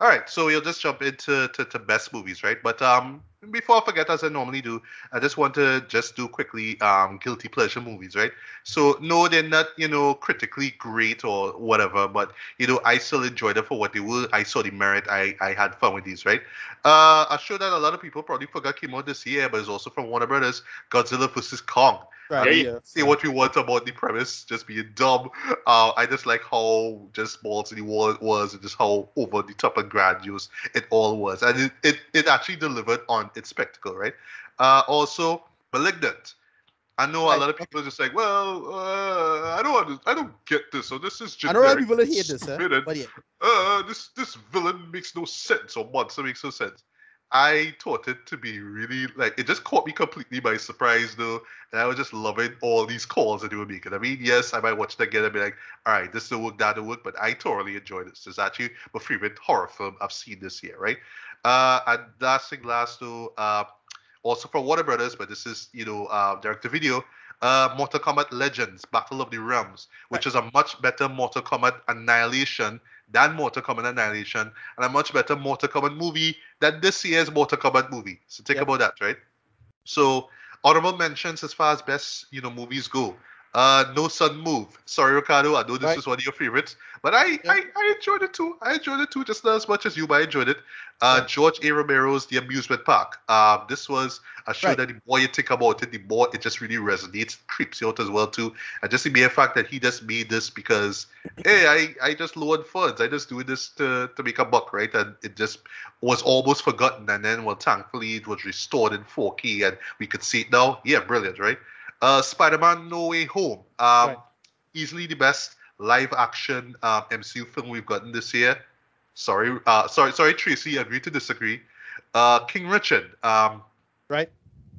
All right, so we'll just jump into to, to best movies, right? But um, before I forget, as I normally do, I just want to just do quickly um guilty pleasure movies, right? So no, they're not you know critically great or whatever, but you know I still enjoy them for what they were. I saw the merit. I I had fun with these, right? Uh, I'm sure that a lot of people probably forgot came out this year, but it's also from Warner Brothers, Godzilla vs Kong. Right. I mean, yeah. say what we want about the premise, just being dumb. Uh, I just like how just balls in the wall it was, and just how over the top and grandiose it all was, and it, it, it actually delivered on its spectacle, right? Uh, also, *Malignant*. I know a lot of people are just like, well, uh, I don't, I don't get this. So this is just, I know a lot generic, of people hate this, huh? but yeah, uh, this this villain makes no sense or monster makes no sense. I thought it to be really like it just caught me completely by surprise though, and I was just loving all these calls that they were making. I mean, yes, I might watch it again and be like, all right, this will work, that will work, but I thoroughly enjoyed it. It's actually my favorite horror film I've seen this year, right? Uh, and last thing, last though, uh, also from Warner Brothers, but this is you know uh, direct to video. Uh, Mortal Kombat Legends: Battle of the Realms, which is a much better Mortal Kombat Annihilation than Mortal Kombat Annihilation, and a much better Mortal Kombat movie than this year's Mortal Kombat movie. So think Yep. about that, right? So honorable mentions as far as best you know movies go. Uh, No Sudden Move. Sorry, Ricardo. I know this Right. is one of your favorites, but I, Yep. I I enjoyed it too. I enjoyed it too, just not as much as you, but I enjoyed it. Uh, George A. Romero's The Amusement Park. Um, this was a show Right. that the more you think about it, the more it just really resonates, creeps you out as well too. And just the mere fact that he just made this because, hey, I, I just lowered funds. I just doing this to, to make a buck, right? And it just was almost forgotten. And then, well, thankfully, it was restored in 4K and we could see it now. Yeah, brilliant, right? Uh, Spider-Man No Way Home. Um, Right. Easily the best live action um, MCU film we've gotten this year. Sorry, uh, sorry, sorry, Tracy. Agree to disagree. Uh, King Richard. Um, right.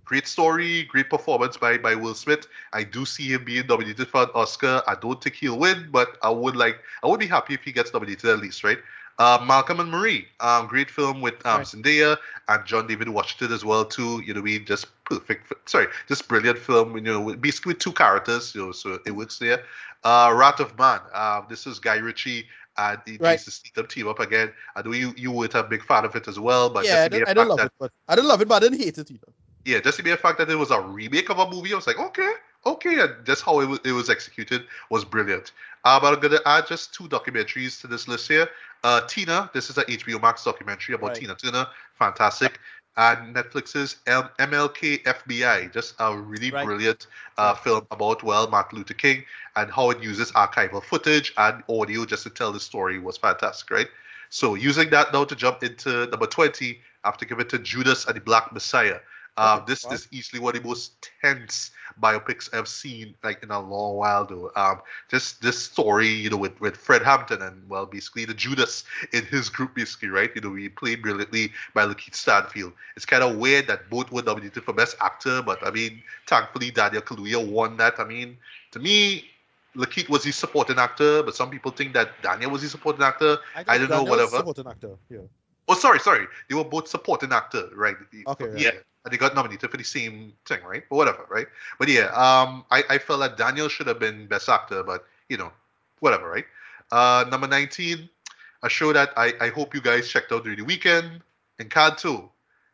great story, great performance by by Will Smith. I do see him being nominated for an Oscar. I don't think he'll win, but I would like, I would be happy if he gets nominated at least, right? Uh, Malcolm and Marie, um, great film with um, Right. Zendaya and John David Washington as well too. You know, we just perfect. Sorry, just brilliant film. You know, basically two characters. You know, so it works there. Uh, Wrath of Man. Um, this is Guy Ritchie and the Right. Statham team up again. I know you you weren't a big fan of it as well, but yeah, I don't, I don't love that it, but I don't love it, but I didn't hate it either. yeah, just the mere fact that it was a remake of a movie, I was like, okay, okay, and just how it was, it was executed was brilliant. But I'm gonna add just two documentaries to this list here. Uh, Tina, this is a HBO Max documentary about Right. Tina Turner, fantastic. And Netflix's M- MLK FBI, just a really Right. brilliant uh, film about well Martin Luther King and how it uses archival footage and audio just to tell the story was fantastic, right? So using that now to jump into number 20, I have to give it to Judas and the Black Messiah. Uh, this is easily one of the most tense biopics I've seen like in a long while though. Um, just this story, you know, with, with Fred Hampton and well basically the Judas in his group basically, right? You know, he played brilliantly by Lakeith Stanfield. It's kind of weird that both were nominated for Best Actor, but I mean, thankfully Daniel Kaluuya won that. I mean, to me, Lakeith was the supporting actor, but some people think that Daniel was the supporting actor. I think don't know, Daniel's whatever. Supporting actor. Yeah. Oh, sorry, sorry. They were both supporting actor, right? Okay, yeah. right. And they got nominated for the same thing, right? Or whatever, right? But yeah, um, I, I felt that Daniel should have been best actor, but you know, whatever, right? Uh, number 19, a show that I, I hope you guys checked out during the weekend, Encanto.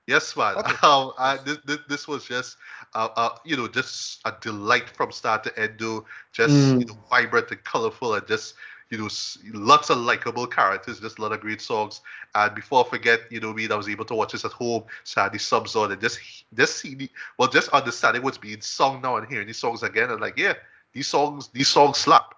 Yes, man. Okay. Um, I, this, this, this was just, uh, uh, you know, just a delight from start to end, though. Just, Mm. you know, vibrant and colorful and just, you know, lots of likable characters, just a lot of great songs. And before I forget, you know, me, I was able to watch this at home, so I had the subs on and just, just see the, well, just understanding what's being sung now and hearing these songs again. And like, yeah, these songs, these songs slap.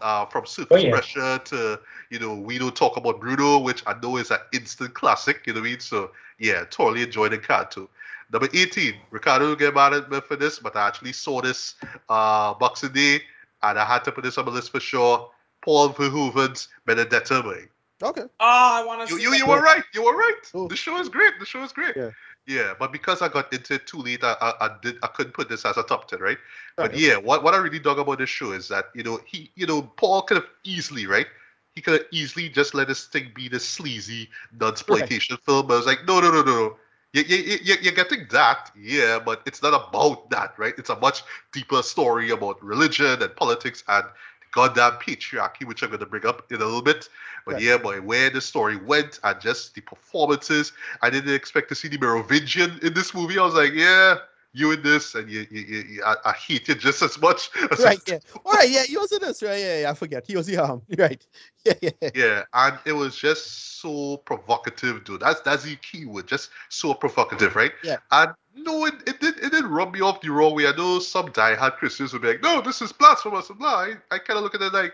Uh, from Surface Oh, yeah. Pressure to, you know, We Don't Talk About Bruno, which I know is an instant classic, you know what I mean? So, yeah, totally enjoyed the card too. Number 18, Ricardo will get mad at me for this, but I actually saw this uh, Boxing Day, and I had to put this on my list for sure. Paul Verhoeven's Benedetta Way. Okay. Oh, I want to You, see you, you were right. You were right. Oh. The show is great. The show is great. Yeah. Yeah, but because I got into it too late, I, I, I did I couldn't put this as a top ten, right? Oh, but Right. yeah, what, what I really dug about this show is that you know he you know Paul could have easily right, he could have easily just let this thing be this sleazy non-exploitation film. But I was like, no, no, no, no, no. You, you, you, you're getting that, yeah, but it's not about that, right? It's a much deeper story about religion and politics and the goddamn patriarchy, which I'm going to bring up in a little bit. But Right. yeah, boy, where the story went and just the performances, I didn't expect to see the Merovingian in this movie. I was like, yeah, you in this, and you, you, you, I, I hate you just as much. As Right, yeah. All right, yeah, he was in this, right? Yeah, yeah, I forget. He was the um, right. Yeah, yeah, yeah. Yeah, and it was just so provocative, dude. That's that's the key word, just so provocative, right? Yeah. And no, it, it did it did rub me off the wrong way. I know some diehard Christians would be like, no, this is blasphemous and blah. I, I kind of look at it like,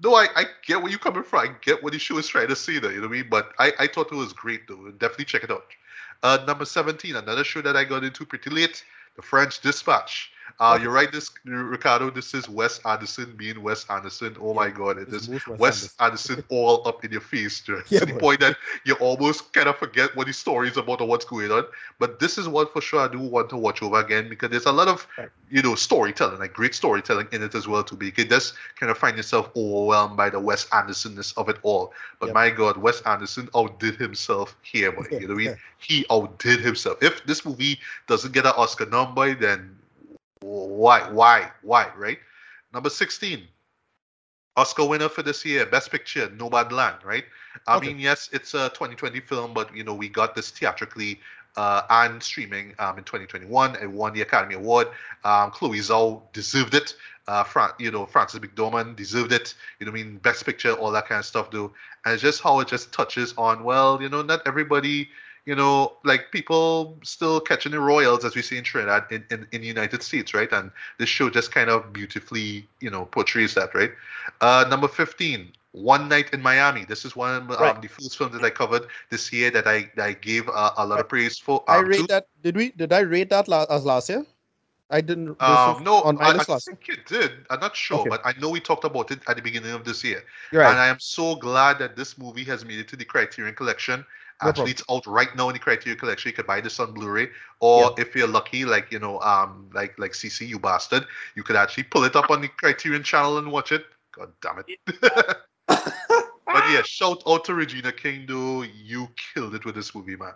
no, I, I get where you're coming from. I get what the show is trying to say there, you know what I mean? But I, I thought it was great though. Definitely check it out. Uh, number 17, another show that I got into pretty late, The French Dispatch. Uh, you're right, this Ricardo. This is Wes Anderson being Wes Anderson. Oh my God, It's Wes Wes Anderson all up in your face, to, Yeah, to the point that you almost kind of forget what the story is about or what's going on. But this is one for sure I do want to watch over again because there's a lot of, Right. you know, storytelling, like great storytelling in it as well. To be, you just kind of find yourself overwhelmed by the Wes Andersonness of it all. But Yep. my God, Wes Anderson outdid himself here, boy. You know what I mean? He outdid himself. If this movie doesn't get an Oscar nom boy, then why, why, why, right? Number 16, Oscar winner for this year, Best Picture, Nomadland, right? I Okay. mean, yes, it's a 2020 film, but you know, we got this theatrically uh, and streaming um, in 2021. It won the Academy Award. Um, Chloe Zhao deserved it. Uh, Fran- you know, Frances McDormand deserved it. You know, I mean, Best Picture, all that kind of stuff, though. And it's just how it just touches on. Well, you know, not everybody. You know, like people still catching the royals, as we see in Trinidad, in, in, in the United States, right? And this show just kind of beautifully, you know, portrays that, right? Uh, number 15, One Night in Miami. This is one of um, Right. the first films that I covered this year that I, that I gave uh, a lot of praise for. I um, rate to. that. Did we? Did I rate that la- as last year? I didn't. Um, no, on my I, list I last year. think it did. I'm not sure, Okay. but I know we talked about it at the beginning of this year. You're And. I am so glad that this movie has made it to the Criterion Collection. No Actually, it's out right now in the Criterion Collection. You can buy this on Blu-ray, or if you're lucky, like you know, um, like like CC, you bastard, you could actually pull it up on the Criterion channel and watch it. God damn it! but yeah, shout out to Regina King, though. You killed it with this movie, man.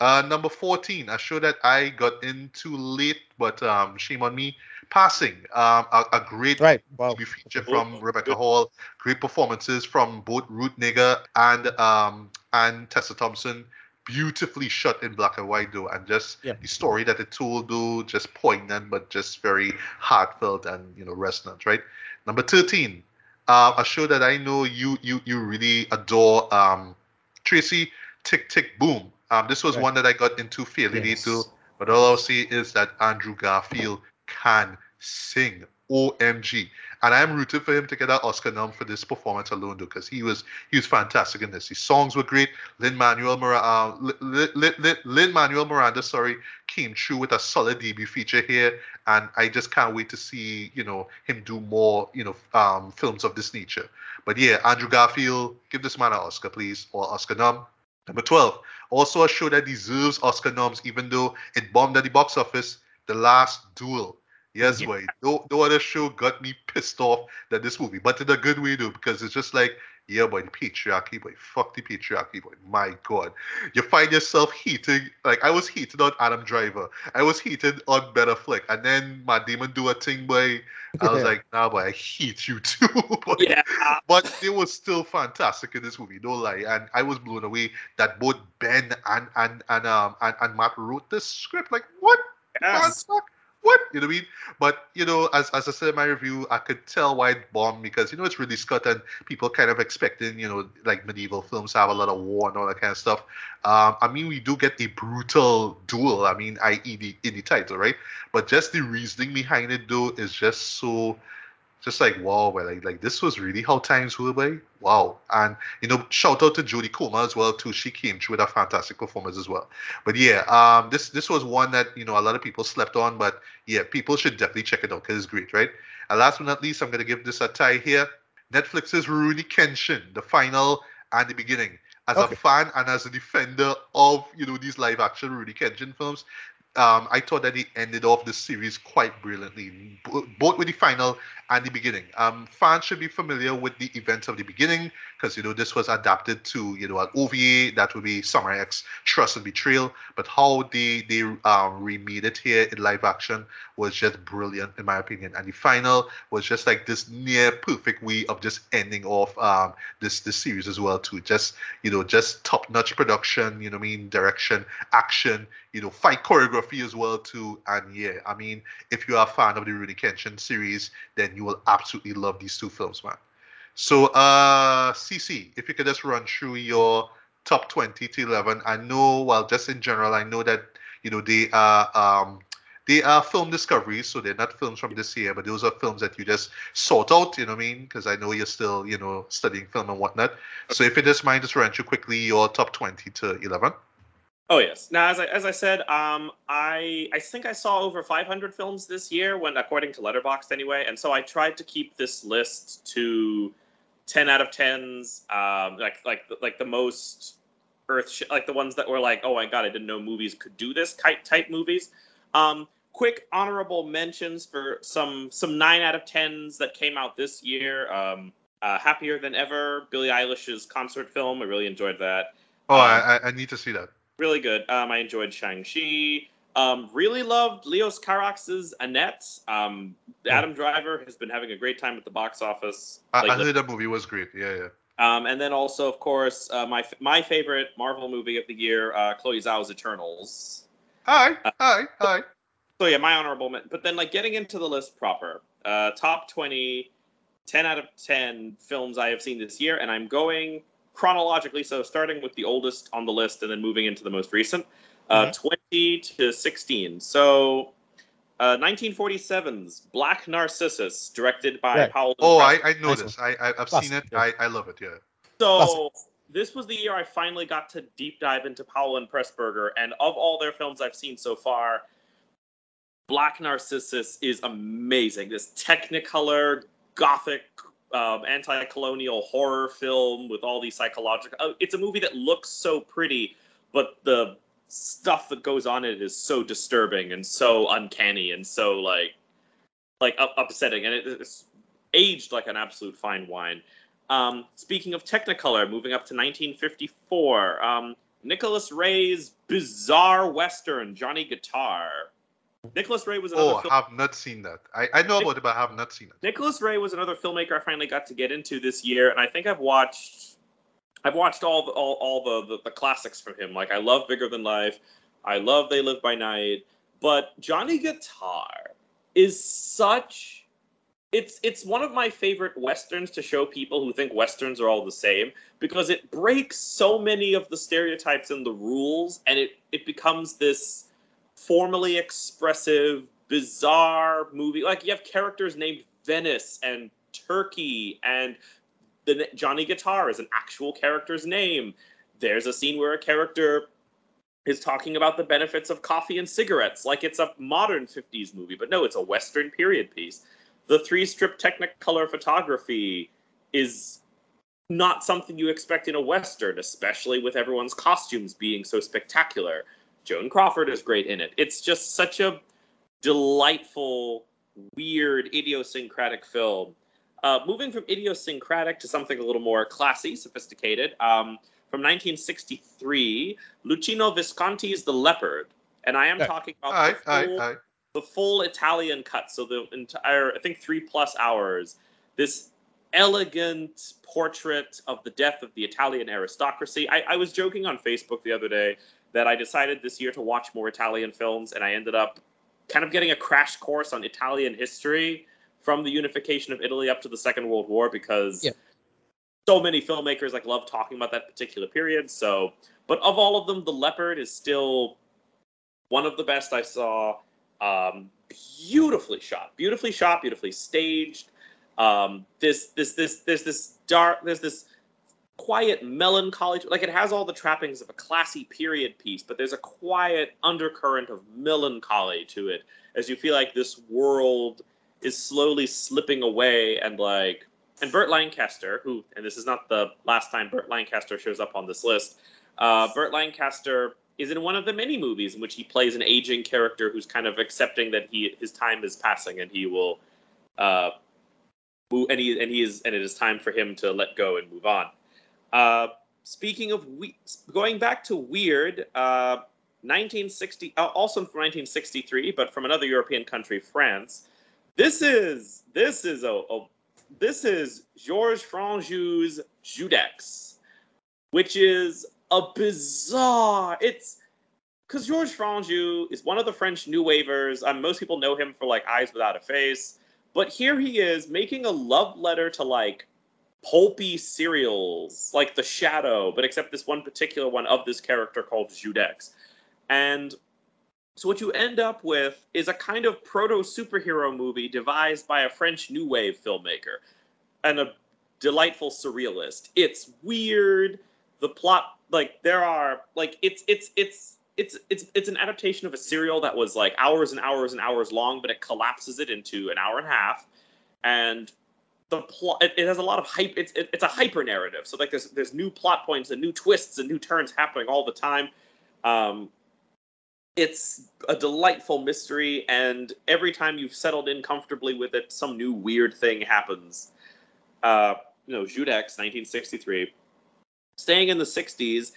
Uh, number 14, a show that I got into late, but um, shame on me. Passing, um, a, a great Right. Wow. Feature from Rebecca Hall. Great performances from both Ruth Negga and um and Tessa Thompson. Beautifully shot in black and white though, and just Yeah. the story that it told though, just poignant but just very heartfelt and you know resonant, right? Number 13, uh, a show that I know you you you really adore, um, Tracy Tick Tick Boom. Um, this was Right. one that I got into fairly late Yes. too. But all I'll say is that Andrew Garfield can sing. OMG. And I'm rooted for him to get that Oscar nom for this performance alone, though, because he was he was fantastic in this. His songs were great. Lin Manuel Miranda, uh, Lin Manuel Miranda, sorry, came through with a solid debut feature here, and I just can't wait to see you know him do more you know um, films of this nature. But yeah, Andrew Garfield, give this man an Oscar, please, or Oscar nom. Number 12, also a show that deserves Oscar noms, even though it bombed at the box office, The Last Duel. Yes, Yeah. boy. No, no other show got me pissed off than this movie, but in a good way, though, because it's just like, yeah, boy, the patriarchy, boy. Fuck the patriarchy, boy. My God. You find yourself hating, like, I was hating on Adam Driver. I was hating on Ben Affleck. And then Matt Damon do a thing, boy. I was like, nah, boy, I hate you too. boy Yeah. but it was still fantastic in this movie, no lie. And I was blown away that both Ben and and and um and, and Matt wrote this script. Like what? Yes. Fuck? What? You know what I mean? But you know, as as I said in my review, I could tell why it bombed because you know it's Ridley Scott and people kind of expecting you know like medieval films have a lot of war and all that kind of stuff. Um, I mean, we do get a brutal duel. I mean, i.e. the in the title, right? But just the reasoning behind it though is just so just like wow, well, like like this was really how times were, by wow. And you know, shout out to Jodie Comer as well too. She came through with a fantastic performance as well. But yeah, um, this this was one that you know a lot of people slept on, but yeah, people should definitely check it out because it's great, right? And last but not least, I'm gonna give this a tie here. Netflix's Rurouni Kenshin, the final and the beginning. As Okay. a fan and as a defender of you know these live action Rurouni Kenshin films, um, I thought that he ended off the series quite brilliantly, both with the final and the beginning. Um, fans should be familiar with the events of the beginning because you know this was adapted to you know an OVA that would be Samurai X Trust and Betrayal. But how they they um, remade it here in live action was just brilliant in my opinion. And the final was just like this near perfect way of just ending off um, this this series as well too. Just you know just top notch production, you know I mean direction, action, you know fight choreography as well too. And yeah, I mean if you are a fan of the Rurouni Kenshin series, then you will absolutely love these two films, man. So, uh, CC, if you could just run through your top 20 to 11. I know, well, just in general, I know that, you know, they are, um, they are film discoveries, so they're not films from this year, but those are films that you just sort out, you know what I mean? Because I know you're still, you know, studying film and whatnot. So if you just mind, just run through quickly your top 20 to 11. Oh yes. Now, as I as I said, um, I I think I saw over 500 films this year, when according to Letterboxd anyway, and so I tried to keep this list to 10 out of 10s, um, like like like the most earth sh- like the ones that were like, oh my god, I didn't know movies could do this type type movies. Um, quick honorable mentions for some some nine out of 10s that came out this year. Um, uh, Happier Than Ever, Billie Eilish's concert film. I really enjoyed that. Oh, um, I, I need to see that really good. Um, I enjoyed Shang Chi. Um, really loved Leos Carax's Annette. Um, Adam Driver has been having a great time at the box office. I, I heard that movie was great. Yeah, yeah. Um, and then also, of course, uh, my my favorite Marvel movie of the year, uh, Chloe Zhao's Eternals. Hi, uh, hi, hi. So yeah, my honorable. Men- but then, like, getting into the list proper, uh, top 20, 10 out of 10 films I have seen this year, and I'm going chronologically, so starting with the oldest on the list and then moving into the most recent, uh, mm-hmm. 20 to 16. So, uh, 1947's Black Narcissus, directed by right. Paul. Oh, I, I know this. I, I, have seen it. I, I love it, yeah. So, this was the year I finally got to deep dive into Powell and Pressburger, and of all their films I've seen so far, Black Narcissus is amazing. This Technicolor, gothic um, anti-colonial horror film with all these psychological. Oh, it's a movie that looks so pretty, but the stuff that goes on in it is so disturbing and so uncanny and so like like upsetting, and it, it's aged like an absolute fine wine. Um, speaking of Technicolor, moving up to 1954, um, Nicholas Ray's bizarre western Johnny Guitar Nicholas Ray was another. Oh, film- have not seen that. I, I know Nic- about it, but I have not seen it. Nicholas Ray was another filmmaker I finally got to get into this year, and I think I've watched, I've watched all the, all, all the, the, the classics from him. Like I love Bigger Than Life, I love They Live by Night, but Johnny Guitar is such. It's it's one of my favorite westerns to show people who think westerns are all the same because it breaks so many of the stereotypes and the rules, and it it becomes this formally expressive, bizarre movie. Like you have characters named Venice and Turkey, and the Johnny Guitar is an actual character's name. There's a scene where a character is talking about the benefits of coffee and cigarettes, like it's a modern 50s movie, but no, it's a Western period piece. The three strip Technicolor photography is not something you expect in a Western, especially with everyone's costumes being so spectacular. Joan Crawford is great in it. It's just such a delightful, weird, idiosyncratic film. Uh, moving from idiosyncratic to something a little more classy, sophisticated, um, from 1963, Luchino Visconti's The Leopard. And I am talking about aye, the, full, aye, aye. the full Italian cut, so the entire, I think, three plus hours. This elegant portrait of the death of the Italian aristocracy. I, I was joking on Facebook the other day that I decided this year to watch more Italian films, and I ended up kind of getting a crash course on Italian history from the unification of Italy up to the Second World War because yeah. so many filmmakers like love talking about that particular period. So, but of all of them, The Leopard is still one of the best I saw. Um, beautifully shot, beautifully shot, beautifully staged. Um, this, this, this, this, this dark, there's this quiet melancholy like it has all the trappings of a classy period piece but there's a quiet undercurrent of melancholy to it as you feel like this world is slowly slipping away and like and Burt Lancaster, who, and this is not the last time Burt Lancaster shows up on this list. Uh, Burt Lancaster is in one of the many movies in which he plays an aging character who's kind of accepting that he his time is passing and he will, uh, and he and he is and it is time for him to let go and move on. Uh, speaking of we, going back to weird, uh, 1960, uh, also from 1963, but from another European country, France. This is this is a, a this is Georges Franju's Judex, which is a bizarre. It's because Georges Franju is one of the French New Wavers. Um, most people know him for like Eyes Without a Face, but here he is making a love letter to like pulpy serials like The Shadow, but except this one particular one of this character called Judex. And so what you end up with is a kind of proto superhero movie devised by a French new wave filmmaker and a delightful surrealist. It's weird. The plot like there are like it's it's it's it's it's it's an adaptation of a serial that was like hours and hours and hours long, but it collapses it into an hour and a half. And the plot it, it has a lot of hype. It's it, it's a hyper narrative. So like there's there's new plot points and new twists and new turns happening all the time. Um, it's a delightful mystery, and every time you've settled in comfortably with it, some new weird thing happens. Uh, you know, Judex, 1963. Staying in the 60s,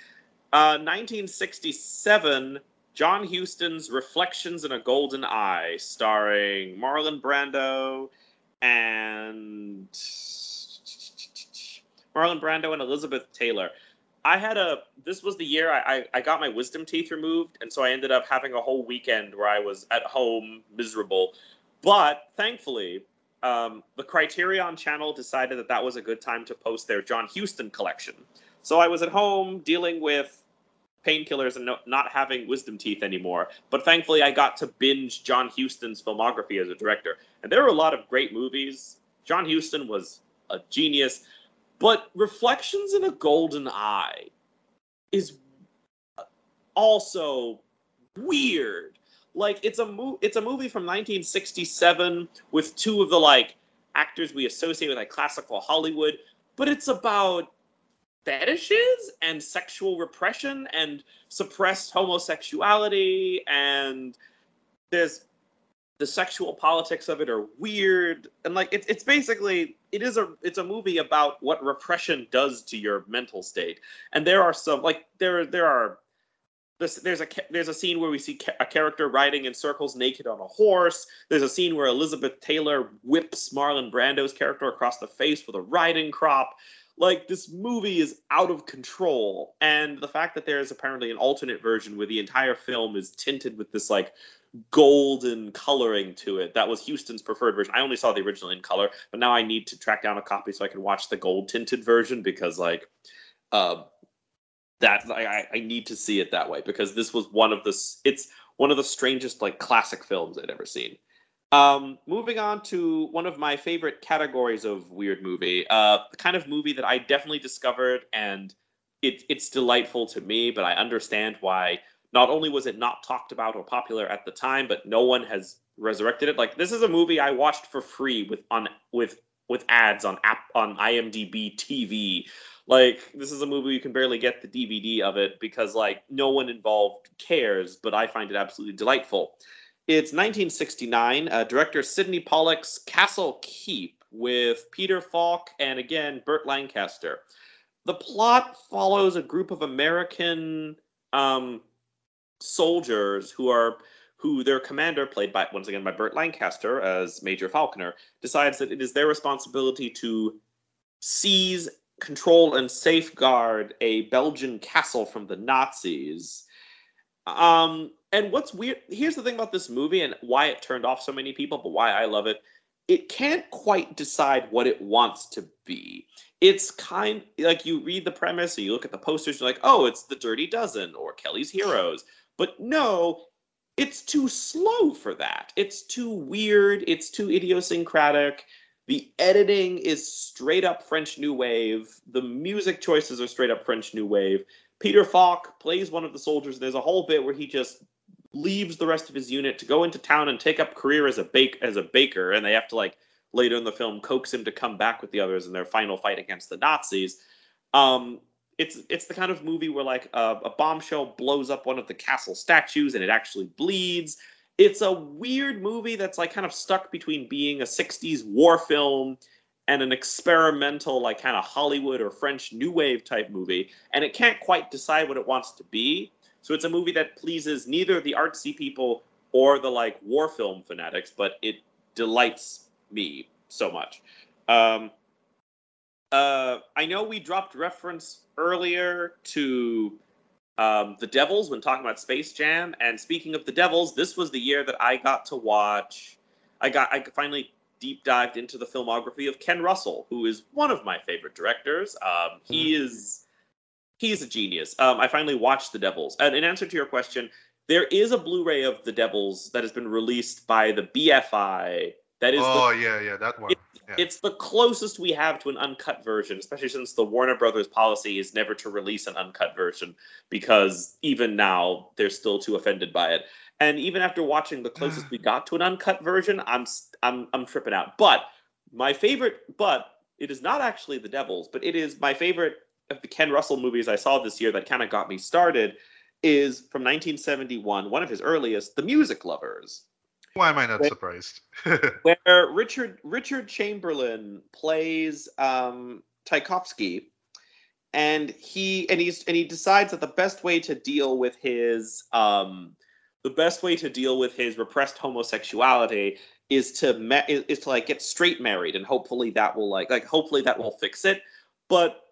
uh, 1967, John Huston's Reflections in a Golden Eye, starring Marlon Brando and Marlon Brando and Elizabeth Taylor. I had a this was the year I, I, I got my wisdom teeth removed, and so I ended up having a whole weekend where I was at home miserable. But thankfully, um, the Criterion channel decided that that was a good time to post their John Huston collection. So I was at home dealing with painkillers and no, not having wisdom teeth anymore. But thankfully, I got to binge John Huston's filmography as a director. And there were a lot of great movies. John Huston was a genius. But Reflections in a Golden Eye is also weird. Like it's a mo- it's a movie from 1967 with two of the like actors we associate with like classical Hollywood, but it's about fetishes and sexual repression and suppressed homosexuality and there's the sexual politics of it are weird and like it's it's basically it is a it's a movie about what repression does to your mental state and there are some like there there are there's, there's a there's a scene where we see a character riding in circles naked on a horse. There's a scene where Elizabeth Taylor whips Marlon Brando's character across the face with a riding crop. Like this movie is out of control, and the fact that there is apparently an alternate version where the entire film is tinted with this like golden coloring to it. That was Huston's preferred version. I only saw the original in color, but now I need to track down a copy so I can watch the gold tinted version because like uh, that I, I need to see it that way because this was one of the it's one of the strangest like classic films I'd ever seen. Um, moving on to one of my favorite categories of weird movie, uh, the kind of movie that I definitely discovered and it, it's delightful to me, but I understand why not only was it not talked about or popular at the time, but no one has resurrected it. Like this is a movie I watched for free with on with with ads on app on IMDb TV. Like this is a movie you can barely get the DVD of it because like no one involved cares, but I find it absolutely delightful. It's 1969. Uh, director Sydney Pollack's Castle Keep with Peter Falk and again Burt Lancaster. The plot follows a group of American um, soldiers who are who their commander, played by once again by Burt Lancaster as Major Falconer, decides that it is their responsibility to seize, control, and safeguard a Belgian castle from the Nazis. Um, and what's weird here's the thing about this movie and why it turned off so many people, but why I love it. It can't quite decide what it wants to be. It's kind like you read the premise or you look at the posters, you're like, oh, it's the Dirty Dozen or Kelly's Heroes but no, it's too slow for that. It's too weird. It's too idiosyncratic. The editing is straight up French New Wave. The music choices are straight up French New Wave. Peter Falk plays one of the soldiers. and There's a whole bit where he just leaves the rest of his unit to go into town and take up career as a bake as a baker, and they have to like later in the film coax him to come back with the others in their final fight against the Nazis. Um, it's it's the kind of movie where like a, a bombshell blows up one of the castle statues and it actually bleeds. It's a weird movie that's like kind of stuck between being a 60s war film and an experimental like kind of Hollywood or French new wave type movie and it can't quite decide what it wants to be. So it's a movie that pleases neither the artsy people or the like war film fanatics, but it delights me so much. Um, uh, I know we dropped reference earlier to um, the Devils when talking about Space Jam, and speaking of the Devils, this was the year that I got to watch. I got I finally deep dived into the filmography of Ken Russell, who is one of my favorite directors. Um, he mm-hmm. is he is a genius. Um, I finally watched The Devils, and in answer to your question, there is a Blu-ray of The Devils that has been released by the BFI. That is. Oh the, yeah, yeah, that one. It, yeah. It's the closest we have to an uncut version, especially since the Warner Brothers policy is never to release an uncut version because even now they're still too offended by it. And even after watching the closest we got to an uncut version, I'm I'm I'm tripping out. But my favorite, but it is not actually The Devils, but it is my favorite of the Ken Russell movies I saw this year that kind of got me started is from 1971, one of his earliest, The Music Lovers. Why am I not where, surprised? where Richard Richard Chamberlain plays um, Tchaikovsky, and he and he's and he decides that the best way to deal with his um, the best way to deal with his repressed homosexuality is to ma- is, is to like get straight married, and hopefully that will like like hopefully that will fix it. But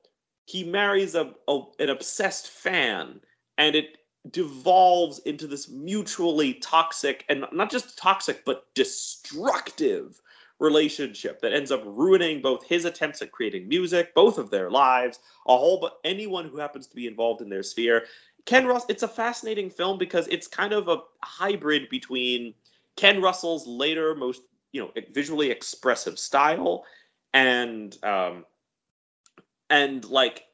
he marries a, a an obsessed fan, and it devolves into this mutually toxic and not just toxic but destructive relationship that ends up ruining both his attempts at creating music both of their lives a whole but anyone who happens to be involved in their sphere. Ken russ it's a fascinating film because it's kind of a hybrid between ken russell's later most you know visually expressive style and um and like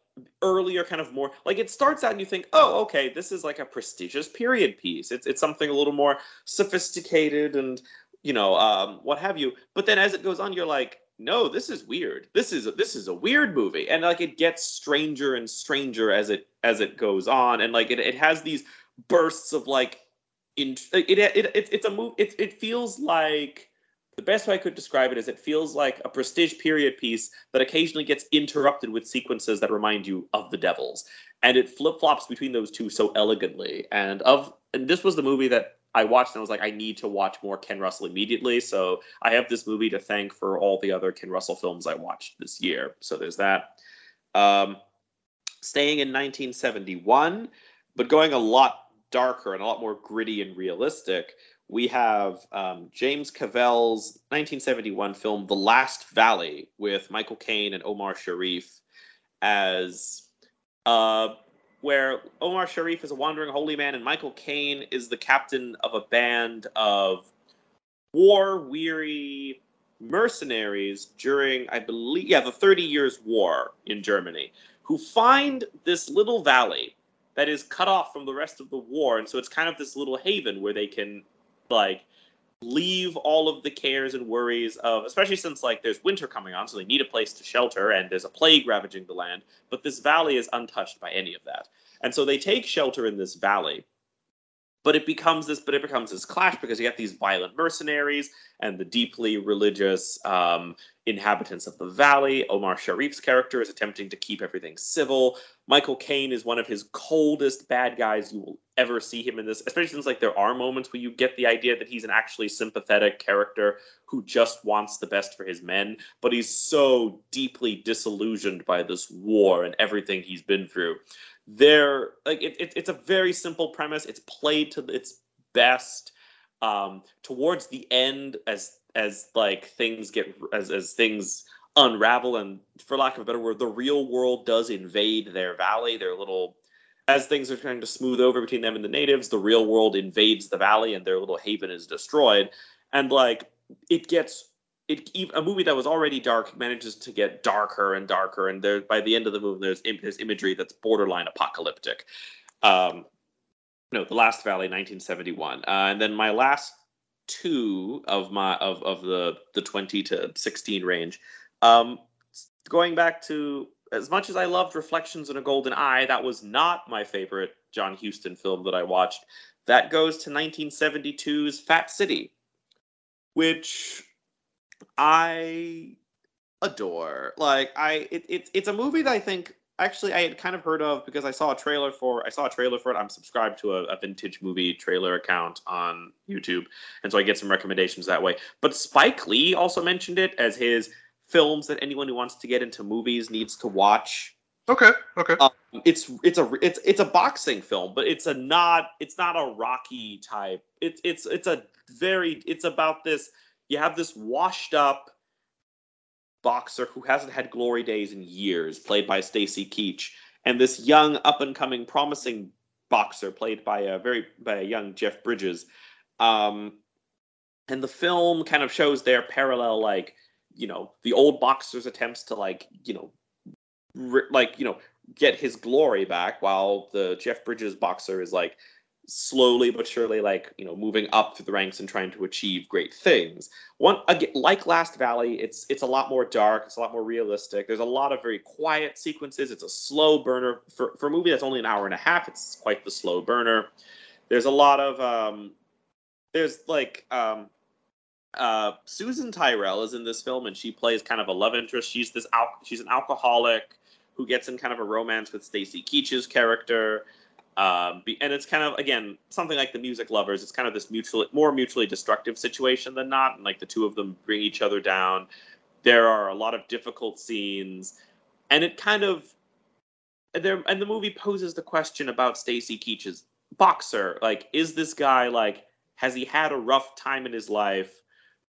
earlier kind of more like it starts out and you think oh okay this is like a prestigious period piece. It's it's something a little more sophisticated and you know um, what have you. But then as it goes on you're like no this is weird. This is this is a weird movie. And like it gets stranger and stranger as it as it goes on. And like it, it has these bursts of like in it, it, it it's a move it, it feels like the best way I could describe it is it feels like a prestige period piece that occasionally gets interrupted with sequences that remind you of the Devils, and it flip flops between those two so elegantly. And of and this was the movie that I watched and I was like, I need to watch more Ken Russell immediately. So I have this movie to thank for all the other Ken Russell films I watched this year. So there's that. Um, staying in 1971, but going a lot darker and a lot more gritty and realistic we have um, James Clavell's 1971 film The Last Valley with Michael Caine and Omar Sharif as uh, where Omar Sharif is a wandering holy man and Michael Caine is the captain of a band of war weary mercenaries during, I believe, yeah, the 30 Years' War in Germany, who find this little valley that is cut off from the rest of the war. And so it's kind of this little haven where they can like leave all of the cares and worries of especially since like there's winter coming on so they need a place to shelter and there's a plague ravaging the land but this valley is untouched by any of that. And so they take shelter in this valley but it becomes this but it becomes this clash because you get these violent mercenaries and the deeply religious um, inhabitants of the valley. Omar sharif's character is attempting to keep everything civil. Michael caine is one of his coldest bad guys. You will ever see him in this especially since like there are moments where you get the idea that he's an actually sympathetic character who just wants the best for his men but he's so deeply disillusioned by this war and everything he's been through. They're like it, it, it's a very simple premise. It's played to its best um towards the end as as like things get as as things unravel and for lack of a better word the real world does invade their valley their little as things are trying to smooth over between them and the natives the real world invades the valley and their little haven is destroyed and like it gets it a movie that was already dark manages to get darker and darker, and there by the end of the movie, there's, there's imagery that's borderline apocalyptic. Um, no, The Last Valley, 1971, uh, and then my last two of my of of the the 20 to 16 range. Um, going back to as much as I loved Reflections in a Golden Eye, that was not my favorite John Huston film that I watched. That goes to 1972's Fat City, which I adore. Like I, it, it, it's a movie that I think actually I had kind of heard of because I saw a trailer for I saw a trailer for it. I'm subscribed to a, a, vintage movie trailer account on YouTube, and so I get some recommendations that way. But Spike Lee also mentioned it as his films that anyone who wants to get into movies needs to watch. Okay, okay. Um, it's it's a it's it's a boxing film, but it's a not it's not a Rocky type. It's it's it's a very it's about this. You have this washed up boxer who hasn't had glory days in years, played by Stacy Keach, and this young up and coming promising boxer played by a very by a young Jeff Bridges. Um, and the film kind of shows their parallel like you know the old boxer's attempts to like you know re- like you know get his glory back while the Jeff Bridges boxer is like slowly but surely like you know moving up through the ranks and trying to achieve great things. One again like last valley it's it's a lot more dark it's a lot more realistic. There's a lot of very quiet sequences. It's a slow burner. For, for a movie that's only an hour and a half it's quite the slow burner. There's a lot of um there's like um uh, Susan Tyrrell is in this film, and she plays kind of a love interest. She's this al- she's an alcoholic who gets in kind of a romance with Stacy Keach's character. Um, and it's kind of again something like the music lovers. It's kind of this mutually more mutually destructive situation than not, and like the two of them bring each other down. There are a lot of difficult scenes, and it kind of there and the movie poses the question about Stacy Keach's boxer. Like, is this guy like has he had a rough time in his life?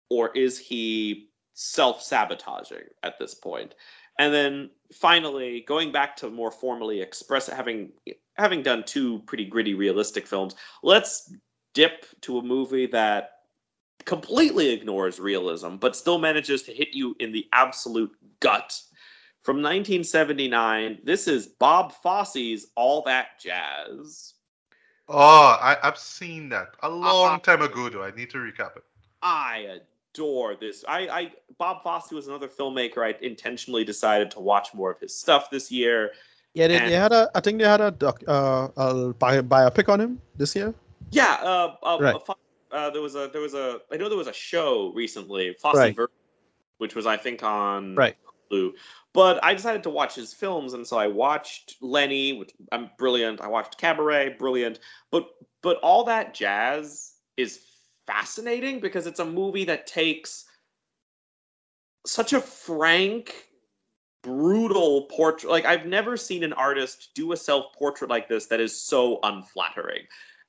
Or is he self sabotaging at this point? And then finally, going back to more formally express having having done two pretty gritty, realistic films, let's dip to a movie that completely ignores realism, but still manages to hit you in the absolute gut. From 1979, this is Bob Fosse's All That Jazz. Oh, I, have seen that a long uh, time ago, though. I need to recap it. I adore this. I, I Bob Fosse was another filmmaker. I intentionally decided to watch more of his stuff this year. Yeah, they, they had a. I think they had a doc, uh, a bio, biopic on him this year. Yeah, uh, uh, right. uh, there was a there was a I know there was a show recently, Fosse right. which was I think on right. Hulu. But I decided to watch his films, and so I watched Lenny, which I'm brilliant. I watched Cabaret, brilliant. But but all that jazz is fascinating because it's a movie that takes such a frank brutal portrait. Like i've never seen an artist do a self portrait like this that is so unflattering.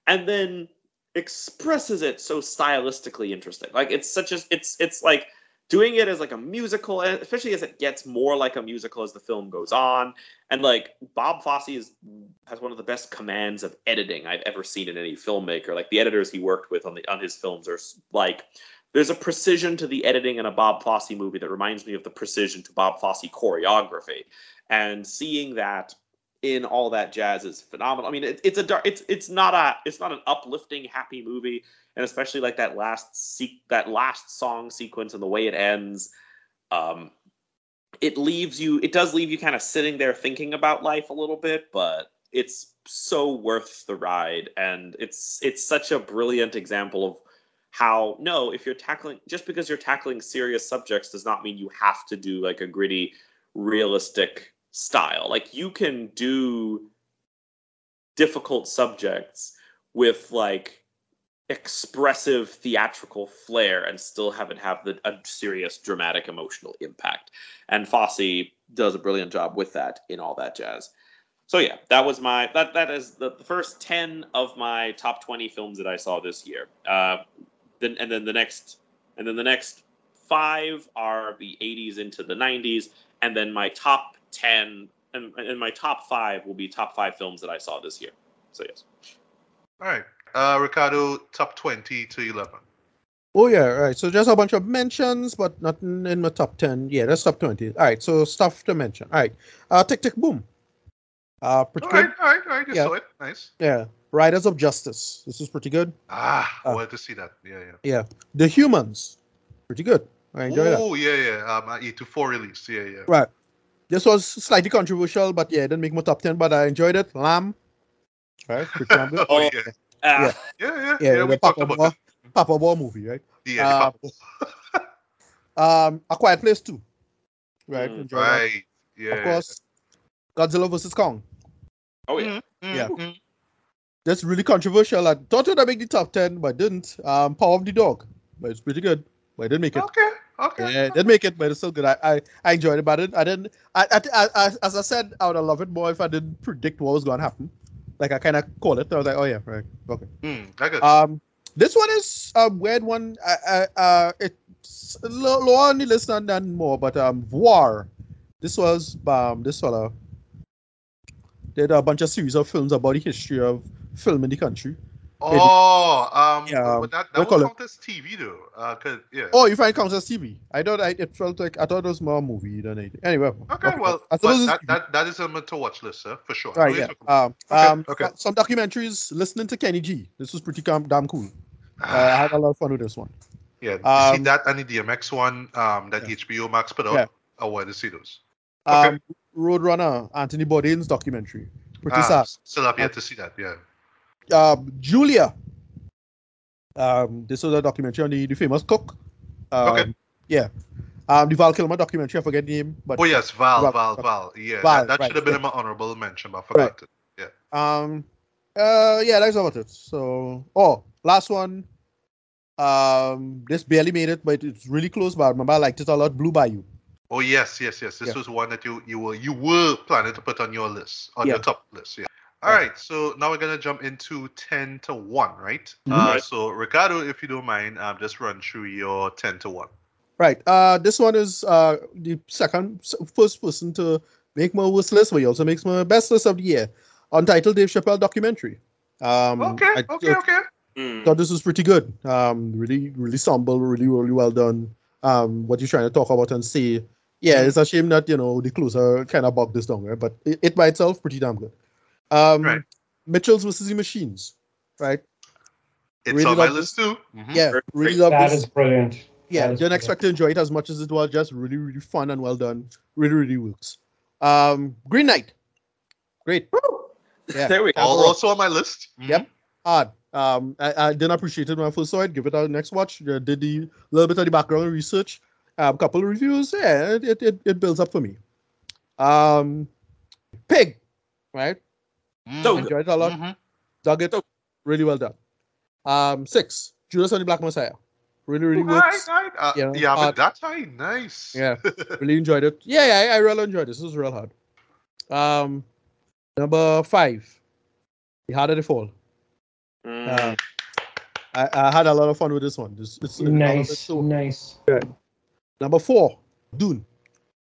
And then expresses it so stylistically interesting. Like it's such a it's it's like doing it as like a musical, especially as it gets more like a musical as the film goes on. And like Bob Fosse is has one of the best commands of editing I've ever seen in any filmmaker. Like the editors he worked with on the on his films are like there's a precision to the editing in a Bob Fosse movie that reminds me of the precision to Bob Fosse choreography. And seeing that in all that jazz is phenomenal. I mean, it, it's a dark, it's it's not a it's not an uplifting happy movie, and especially like that last se- that last song sequence and the way it ends, um, it leaves you. It does leave you kind of sitting there thinking about life a little bit, but it's so worth the ride, and it's it's such a brilliant example of how no, if you're tackling just because you're tackling serious subjects does not mean you have to do like a gritty, realistic style. Like you can do difficult subjects with like expressive theatrical flair and still have it have the, a serious dramatic emotional impact. And Fosse does a brilliant job with that in all that jazz. So yeah, that was my that that is the, the first ten of my top twenty films that I saw this year. Uh, then and then the next and then the next five are the 80s into the 90s, and then my top 10 and, and my top five will be top five films that I saw this year. So yes. All right, uh, Ricardo, top 20 to 11. Oh yeah, right. So just a bunch of mentions, but nothing in my top ten. Yeah, that's top twenty. All right, so stuff to mention. All right, uh, Tick Tick Boom. Uh, pretty All good. right, all right, all right. You Yeah. saw it. Nice. Yeah. Riders of Justice. This is pretty good. Ah, Uh, wanted to see that. Yeah, yeah. Yeah. The Humans. Pretty good. I enjoyed that. Oh, yeah, yeah. Um, uh, A24 release. Yeah, yeah. Right. This was slightly controversial, but yeah, it didn't make my top ten, but I enjoyed it. Lamb. Right. Pretty damn good. Oh, Oh, yeah. Ah, Yeah, yeah. Yeah, Yeah, the we talked Papa about War. Papa War movie, right? Yeah, Uh, Um, A Quiet Place 2. Right. Mm, enjoyed that. right. Yeah. Of course, Godzilla vs. Kong. oh yeah. Mm, Yeah. mm. That's really controversial. I thought it would make the top 10, but didn't. Um, Power of the Dog. But it's pretty good. But it didn't make it. Okay. Okay. Yeah, didn't make it, but it's still good. I, I, I enjoyed it, but I didn't. I didn't I, I, as I said, I would have loved it more if I didn't predict what was going to happen. Like I kind of called it. I was like, oh yeah, right, okay. Mm, Um, this one is a weird one. I, I, uh, it's low, lower on the list than, than more, but um, Voir. This was um, this fella did a bunch of series of films about the history of film in the country. Oh, um, Yeah, but that, that call was it? count TV though. Uh, cause yeah. Oh, you find counts as TV? I thought I, it felt like I thought it was more movie than anything. Anyway, Okay, well, I but thought it was that, TV. that that is a to watch list, sir, for sure. Right, What are you yeah. Um, Okay, um, okay. Some documentaries. Listening to Kenny G. This was pretty damn cool. Uh, I had a lot of fun with this one. yeah, you see um, that and the DMX one um, that Yeah. HBO Max put out. Yeah. I wanted to see those. Okay. Um, Roadrunner, Anthony Bourdain's documentary. Pretty Ah, sad. still have yet to see that. Yeah. Um, Julia. Um, this was a documentary on the, the famous cook. Um, Okay. Yeah. Um, the Val Kilmer documentary. I forget the name, but Oh yes, Val, Val- Val, Val. Yeah, Val, that, that right, should have been yeah. my honorable mention, but I forgot it. Yeah. Um, uh, yeah, that's about it. So, oh, last one. Um, this barely made it, but it's really close. But I remember I liked it a lot. Blue Bayou. Oh yes, yes, yes. This Yeah. was one that you you were you were planning to put on your list, on your top list. Yeah. All Right. right. So now we're gonna jump into ten to one, right? Mhm. Uh, so Ricardo, if you don't mind, um, just run through your ten to one. Right. Uh, this one is uh the second, first person to make my worst list, but he also makes my best list of the year. Untitled Dave Chappelle documentary. Um, Okay. I, okay. Okay. Mm. thought this was pretty good. Um, really, really somber, really, really well done. Um, what you're trying to talk about and say. Yeah, it's a shame that you know the clues are kind of bogged this down, right? But it, it by itself pretty damn good. Um, Right. Mitchell's versus the Machines, right? It's Really on my love list too. Mhm. Yeah, Great. really love That this. is brilliant. yeah, that is didn't brilliant. expect to enjoy it as much as it was. Just really, really fun and well done. Really, really works. Um, Green Knight, great. Yeah, There we go. Al- Also on my list. Mhm. Yep. hard. Um, I, I didn't appreciate it when I first saw it. Give it a next watch. Uh, did the little bit of the background research. A um, couple of reviews. Yeah, it, it, it, it builds up for me. Um, Pig, right? Mhm. So- Enjoyed it a lot. Mhm. Dug it. Really well done. Um, six. Judas and the Black Messiah. Really, really Right, works. right. Uh, you know, yeah, uh, but that high, nice. Yeah, really enjoyed it. Yeah, yeah, I, I really enjoyed this. This was real hard. Um, number five, the harder they fall. Mm. Uh, I, I had a lot of fun with this one. This, it's, it's Nice, so- nice. Good. Number four, Dune.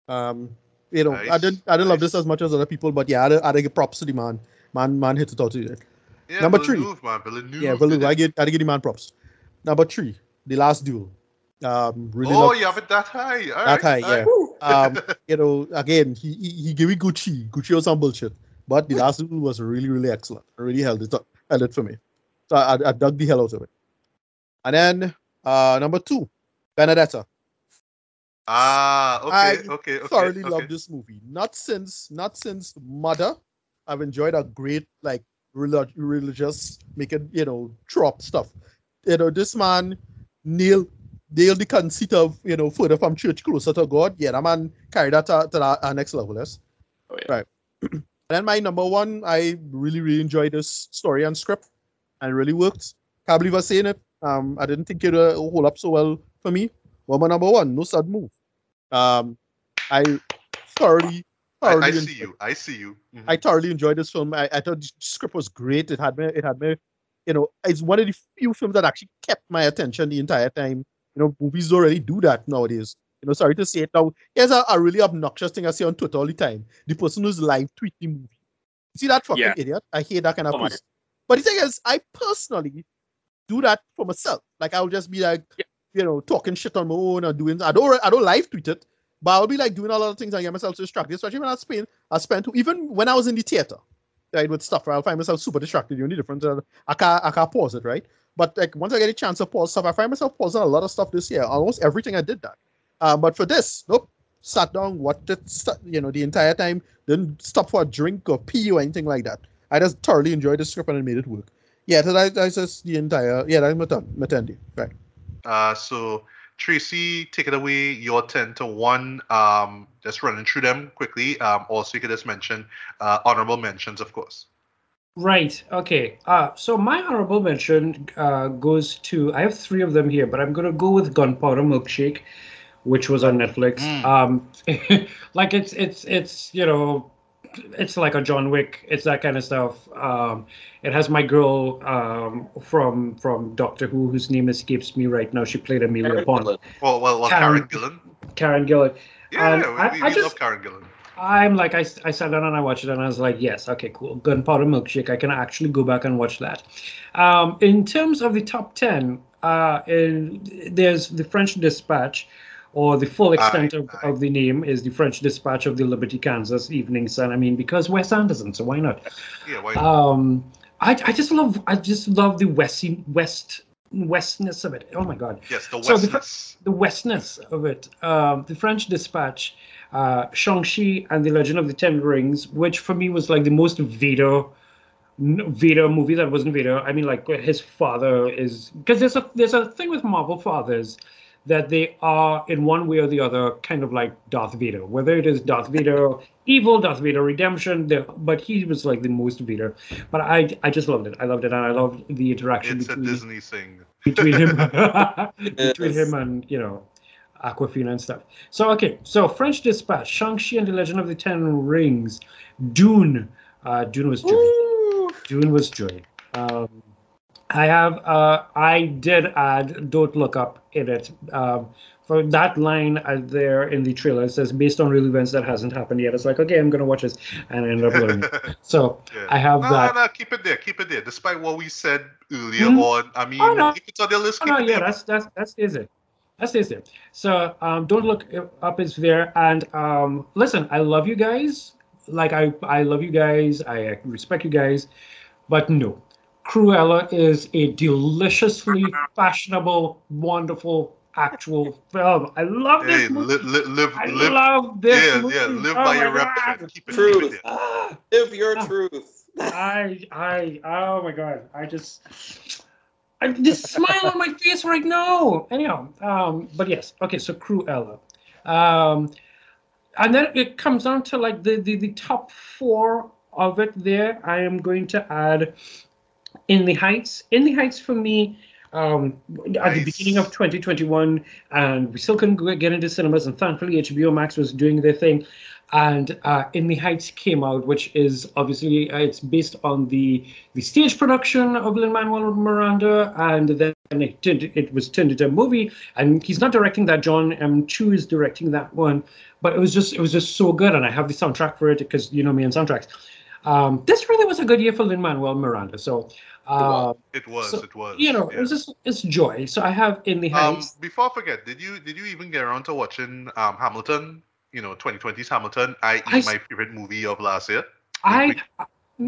Um, you know, I Nice, didn't I didn't love this as much as other people, but yeah, I had to, I had to give props to the man. Man, man hit it out to it. Yeah, Number three. Villeneuve, man. Villeneuve Yeah, Villeneuve. I get I give the man props. Number three, the last duel. Um, really oh, loved you have it that high. All that right, high, yeah. Um, you know, again, he he, he gave me Gucci. Gucci was some bullshit, but the last duel was really really excellent. Really held it up, held it for me. So I, I dug the hell out of it. And then uh, number two, Benedetta. Ah, okay, I okay, okay. thoroughly okay. love this movie. Not since not since Mother, I've enjoyed a great like relig- religious making you know trop stuff. You know this man nailed nailed the conceit of you know further from church closer to God. Yeah, that man carried that to, to that uh, next level. Yes. Oh, yeah. Right. and then my number one, I really really enjoyed this story and script, and it really worked. Can't believe I'm saying it. Um, I didn't think it would uh, hold up so well for me. But my number one, No Sudden Move. Um, I thoroughly, I, thoroughly I enjoyed- see you. I see you. Mhm. I thoroughly enjoyed this film. I, I thought the script was great. It had me, it had me, you know, it's one of the few films that actually kept my attention the entire time. You know, movies don't really do that nowadays. You know, sorry to say it now. Here's a, a really obnoxious thing I see on Twitter all the time. The person who's live tweeting the movie. See that fucking Yeah. idiot? I hate that kind of Oh person. But the thing is, I personally do that for myself. Like I'll just be like, Yeah. you know, talking shit on my own or doing. I don't. I don't live tweet it, but I'll be like doing a lot of things and get myself distracted. Especially when I spend, I spent even when I was in the theater. right, with stuff, I'll find myself super distracted. You need different. Uh, I can't, I can't pause it, right? But like once I get a chance to pause stuff, I find myself pausing a lot of stuff this year. Almost everything I did that. Uh, but for this, nope. Sat down, watched it, you know, the entire time. Didn't stop for a drink or pee or anything like that. I just thoroughly enjoyed the script and it made it work. Yeah, so that, that's just the entire. Yeah, that's my. My turn, right? Uh, so Tracy, take it away. Your ten to one. Um, just running through them quickly. Um, also you could just mention uh, honorable mentions, of course. Right. Okay. Uh, so my honorable mention uh, goes to I have three of them here, but I'm gonna go with Gunpowder Milkshake, which was on Netflix. Mm. Um, like it's it's it's you know, it's like a John Wick. It's that kind of stuff. Um, it has my girl um, from from Doctor Who, whose name escapes me right now. She played Amelia Karen Pond, Gillan. Well, well, well Karen- Karen Gillan. Karen Gillan. Yeah, we, I, we I just, love Karen Gillan. I'm like, I, I sat down and I watched it and I was like, yes, okay, cool. Gunpowder Milkshake. I can actually go back and watch that. Um, in terms of the top 10, uh, in, there's the French Dispatch, or the full extent Aye, of, aye. of the name is the French Dispatch of the Liberty, Kansas Evening Sun. I mean, because Wes Anderson, so why not? Yeah, why? Um, I, I just love, I just love the Westy, West, Westness of it. Oh my God yes, the so the Westness. the westness of it. Um, the French Dispatch, uh, Shang-Chi and the Legend of the Ten Rings, which for me was like the most Vader, Vader movie that wasn't Vader. I mean, like his father is because there's a there's a thing with Marvel fathers that they are in one way or the other kind of like Darth Vader. Whether it is Darth Vader evil, Darth Vader redemption, but he was like the most Vader. But I I just loved it. I loved it, and I loved the interaction It's a between Disney thing. between him between Yes. him and you know Awkwafina and stuff. So okay, so French Dispatch, Shang-Chi and the Legend of the Ten Rings, Dune. Uh, Dune was joy. Woo! Dune was joy. Um, I have uh, I did add Don't Look Up in it. Um, for that line uh, there in the trailer, it says based on real events that hasn't happened yet. It's like okay, I'm gonna watch this, and I end up learning. So Yeah. I have no, that. no, no, keep it there, keep it there. Despite what we said earlier Mhm. on, I mean, Oh, no. if it's on your list, Oh, keep no, it yeah, there. that's that's that stays there. That stays. So um, don't look up is there. And um, listen, I love you guys. Like I I love you guys. I respect you guys. But no, Cruella is a deliciously fashionable, wonderful, actual film. I love Hey, this movie. li- li- live, I live, love this yeah, movie. yeah, live Oh by your God. repertoire. Keep it, keep it Truth. there. Ah, Live your Ah. truth. I I oh my god, I just I just smile on my face right now. Anyhow, um, but yes, okay, so Cruella. Um and then it comes down to like the, the the top four of it there. I am going to add In the Heights. In the Heights for me, um, at the beginning of 2021, and we still couldn't get into cinemas, and thankfully HBO Max was doing their thing. And uh, In the Heights came out, which is obviously uh, it's based on the the stage production of Lin Manuel Miranda, and then it turned, it was turned into a movie. And he's not directing that; John M. Chu is directing that one. But it was just it was just so good, and I have the soundtrack for it because you know me and soundtracks. Um, this really was a good year for Lin Manuel Miranda. So. Uh, It was, So, it was. you know, yeah. it was just it's joy. So I have in the Um, before I forget, did you did you even get around to watching um Hamilton? You know, 2020's Hamilton, i.e. I my favorite movie of last year. I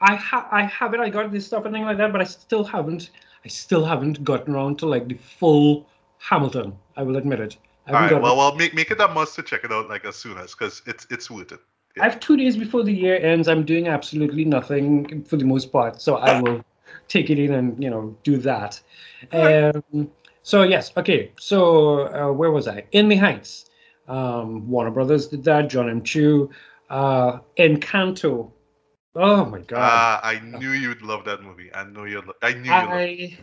I ha- I have it. I got this stuff and things like that, but I still haven't. I still haven't gotten around to like the full Hamilton. I will admit it. All haven't well, well, make make it a must to check it out like as soon as, because it's it's worth it. I have two days before the year ends. I'm doing absolutely nothing for the most part, so I will take it in and you know do that. Um, so yes, okay. So uh, where was I? In the Heights. Um, Warner Brothers did that. John M. Chu. Uh, Encanto. Oh my God. Ah, I knew you'd love that movie. I know you'd. lo- I knew you'd. love I,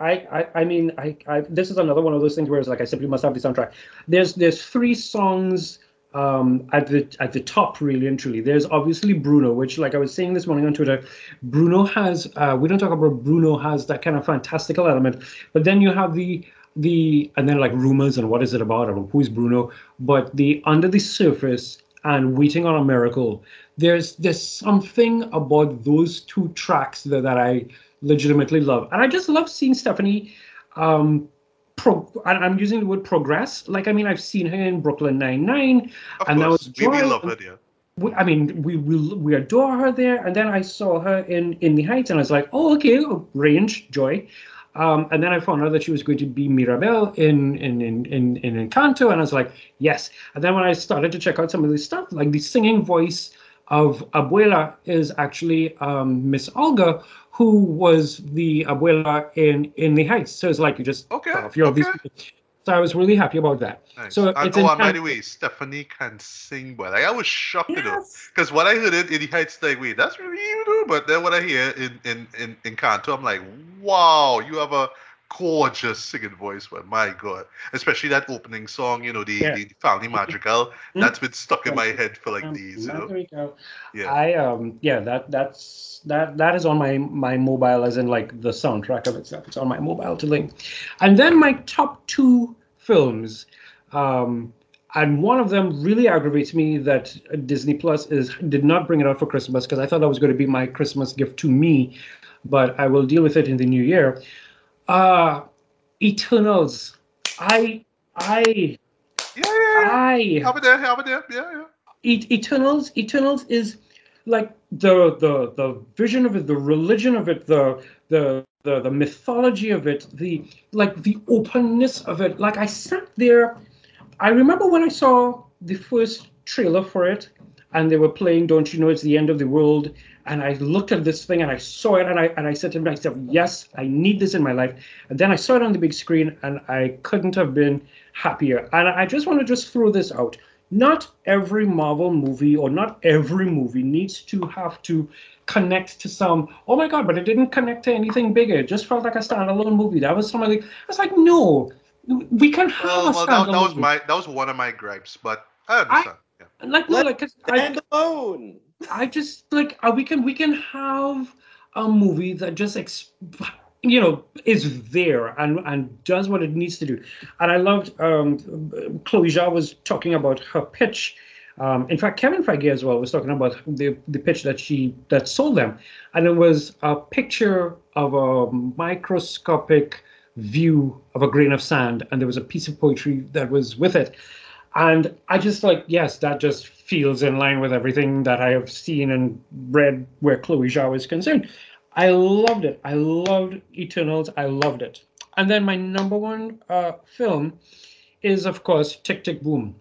I, I, I mean, I, I, this is another one of those things where it's like I simply must have the soundtrack. There's, there's three songs um, at the at the top, really and truly. There's obviously Bruno, which, like I was saying this morning on Twitter, Bruno has. Uh, we don't talk about Bruno has that kind of fantastical element, but then you have the the and then like rumors and what is it about and who's Bruno, but the under the surface and waiting on a miracle. There's there's something about those two tracks that, that I legitimately love. And I just love seeing Stephanie um pro I'm using the word progress. Like I mean I've seen her in Brooklyn Nine Nine and that was we, love. Yeah. we, I mean, we, we we adore her there, and then I saw her in in the Heights, and I was like, oh, okay, range, joy. Um, and then I found out that she was going to be Mirabel in in, in in in Encanto, and I was like, yes. And then when I started to check out some of this stuff, like the singing voice of Abuela is actually um, Miss Olga, who was the Abuela in in the Heights. So it's like you just Okay, off your okay. these. So I was really happy about that. Nice. So it's oh, and by the way, Stephanie can sing well. Like, I was shocked, Yes. because when I heard it in the Heights, like, wait, that's really you, know? But then when I hear in in in in Canto, I'm like, wow, you have a gorgeous singing voice, but my God, especially that opening song, you know, the, Yeah. the Family Madrigal, Mm. that's been stuck in my head for like Um, days, you know. Yeah. I um yeah that that's that that is on my my mobile as in like the soundtrack of itself. It's on my mobile to link. And then my top two films, um, and one of them really aggravates me that Disney Plus is did not bring it out for Christmas because I thought that was going to be my Christmas gift to me, but I will deal with it in the new year. Uh Eternals. I I Yeah, yeah, yeah. I Have it there, have it there. Yeah, yeah. Et- Eternals, Eternals is like the the the vision of it, the religion of it, the the the, the mythology of it, the like the openness of it. Like I sat there, I remember when I saw the first trailer for it, and they were playing "Don't You Know It's the End of the World," and I looked at this thing and I saw it, and I and I said to myself, "Yes, I need this in my life." And then I saw it on the big screen, and I couldn't have been happier. And I just want to just throw this out not every Marvel movie or not every movie needs to have to connect to some. Oh my God! But it didn't connect to anything bigger. It just felt like a standalone movie. That was something. I was like, no, we can have Well, a well standalone. that, that was movie. my that was one of my gripes, but I understand. yeah. like no, Let like 'cause I, alone. I just like uh, we can we can have a movie that just ex- you know is there and and does what it needs to do. And I loved um, Chloe Zhao was talking about her pitch. Um, in fact, Kevin Feige as well was talking about the the pitch that she that sold them, and it was a picture of a microscopic view of a grain of sand, and there was a piece of poetry that was with it. And I just like, yes, that just feels in line with everything that I have seen and read where Chloe Zhao is concerned. I loved it. I loved Eternals. I loved it. And then my number one uh, film is, of course, Tick Tick Boom.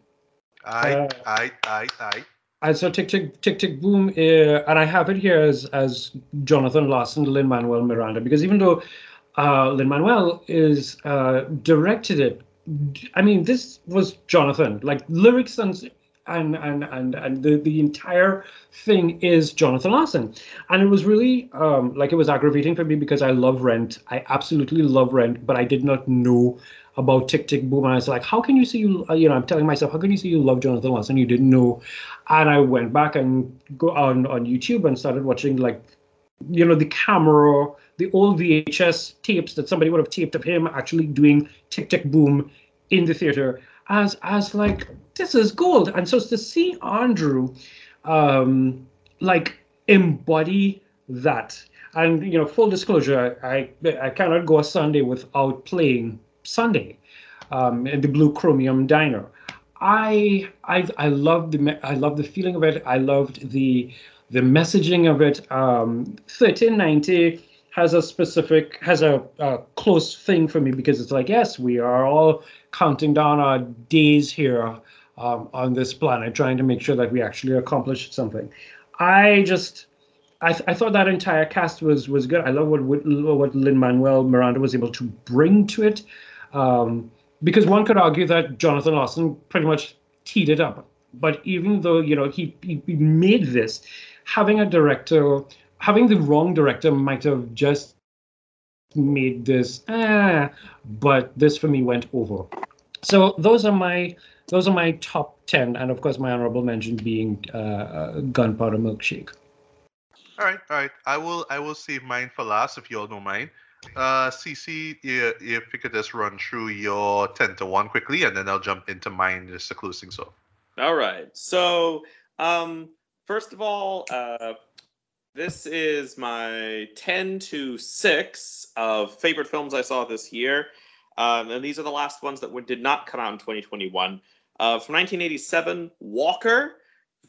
I, Uh, I, I, I. I saw Tick Tick Tick Tick Boom, uh, and I have it here as as Jonathan Larson, Lin Manuel Miranda, because even though uh, Lin Manuel is uh, directed it, I mean this was Jonathan. Like lyrics and and and and, and the, the entire thing is Jonathan Larson, and it was really um, like it was aggravating for me because I love Rent. I absolutely love Rent, but I did not know about Tick Tick Boom. And I was like, how can you say you, uh, you know, I'm telling myself, how can you say you love Jonathan Larson? You didn't know. And I went back and go on, on YouTube and started watching like, you know, the camera, the old VHS tapes that somebody would have taped of him actually doing Tick Tick Boom in the theater as, as like, this is gold. And so to see Andrew, um, like embody that. And you know, full disclosure, I I cannot go a Sunday without playing Sunday um, in the Blue Chromium Diner. I I I loved the I loved the feeling of it. I loved the the messaging of it. Um, 1390 has a specific has a, a close thing for me because it's like yes, we are all counting down our days here um, on this planet, trying to make sure that we actually accomplish something. I just I, th- I thought that entire cast was was good. I love what what, Lin Manuel Miranda was able to bring to it, um, because one could argue that Jonathan Larson pretty much teed it up. But even though you know he he made this, having a director, having the wrong director might have just made this. Ah, but this for me went over. So those are my those are my top ten, and of course my honorable mention being uh, uh, Gunpowder Milkshake. All right, all right. I will I will save mine for last if you all don't mind. Uh, CC, yeah, if you could just run through your ten to one quickly, and then I'll jump into mine just to close things off. All right. So, um, first of all, uh, this is my 10 to 6 of favorite films I saw this year. Um, and these are the last ones that did not come out in 2021. Uh, from 1987, Walker.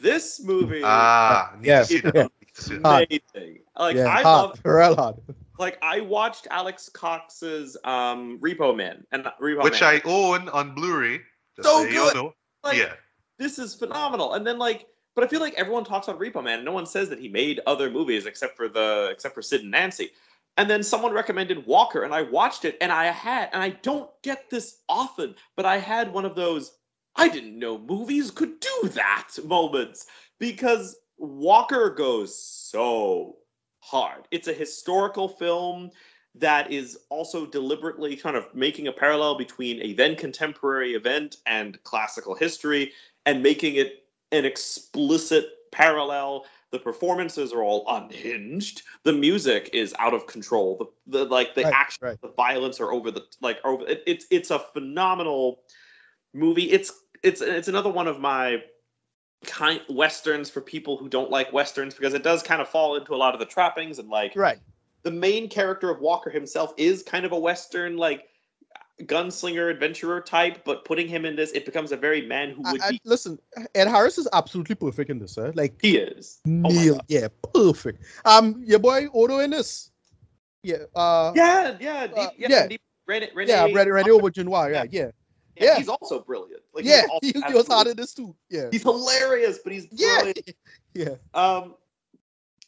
This movie Ah, need Yeah. to see that. Yeah. Need to see that. Hard. amazing. Like yeah, I hard, love real hard. like I watched Alex Cox's um Repo Man and Repo Which Man. I own on Blu-ray. So so you good. know. like, yeah. this is phenomenal. And then like, but I feel like everyone talks about Repo Man, and no one says that he made other movies except for the except for Sid and Nancy. And then someone recommended Walker, and I watched it, and I had, and I don't get this often, but I had one of those I didn't know movies could do that moments because Walker goes so hard. It's a historical film that is also deliberately kind of making a parallel between a then contemporary event and classical history and making it an explicit parallel the performances are all unhinged the music is out of control the, the like the Right, action right. the violence are over the like over it, it's it's a phenomenal movie it's it's it's another one of my kind westerns for people who don't like westerns because it does kind of fall into a lot of the trappings and like Right. the main character of Walker himself is kind of a Western, like gunslinger adventurer type, but putting him in this, it becomes a very man who would I- be. listen, Ed Harris is absolutely perfect in this, sir. Like He is. my nail, God. yeah, perfect. Um, your boy Odo in this. Yeah. Uh. Yeah, yeah, deep, Uh, yeah. yeah. Deep, Rene, Rene, Yeah, ready, ready Auberjonois. Yeah, yeah, yeah, yeah. He's also brilliant. Like, yeah. he's, also He, was hard in this too. Yeah, He's hilarious, but he's yeah, brilliant. yeah. yeah. Um,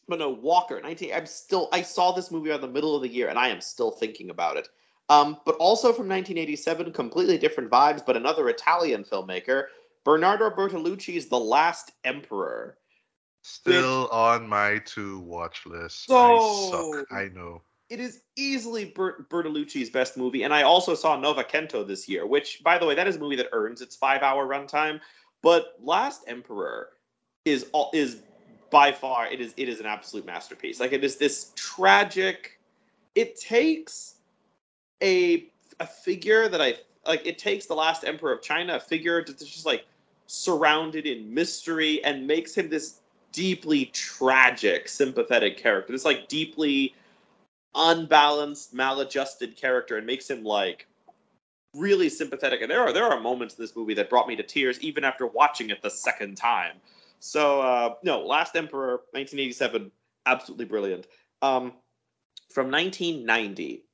but no, Walker, 19. I'm still. I saw this movie in the middle of the year, and I am still thinking about it. Um, but also from 1987, completely different vibes, but another Italian filmmaker, Bernardo Bertolucci's The Last Emperor. Still on my to watch list. So- I suck. I know. It is easily Bert- Bertolucci's best movie, and I also saw Novecento this year, which, by the way, that is a movie that earns its five-hour runtime. But Last Emperor is all is by far it is it is an absolute masterpiece. Like it is this tragic. It takes a a figure that I like. It takes the Last Emperor of China, a figure that's just like surrounded in mystery, and makes him this deeply tragic, sympathetic character. This like deeply unbalanced, maladjusted character and makes him like really sympathetic. And there are there are moments in this movie that brought me to tears even after watching it the second time. So uh, no, Last Emperor, 1987, absolutely brilliant. Um, from 1990,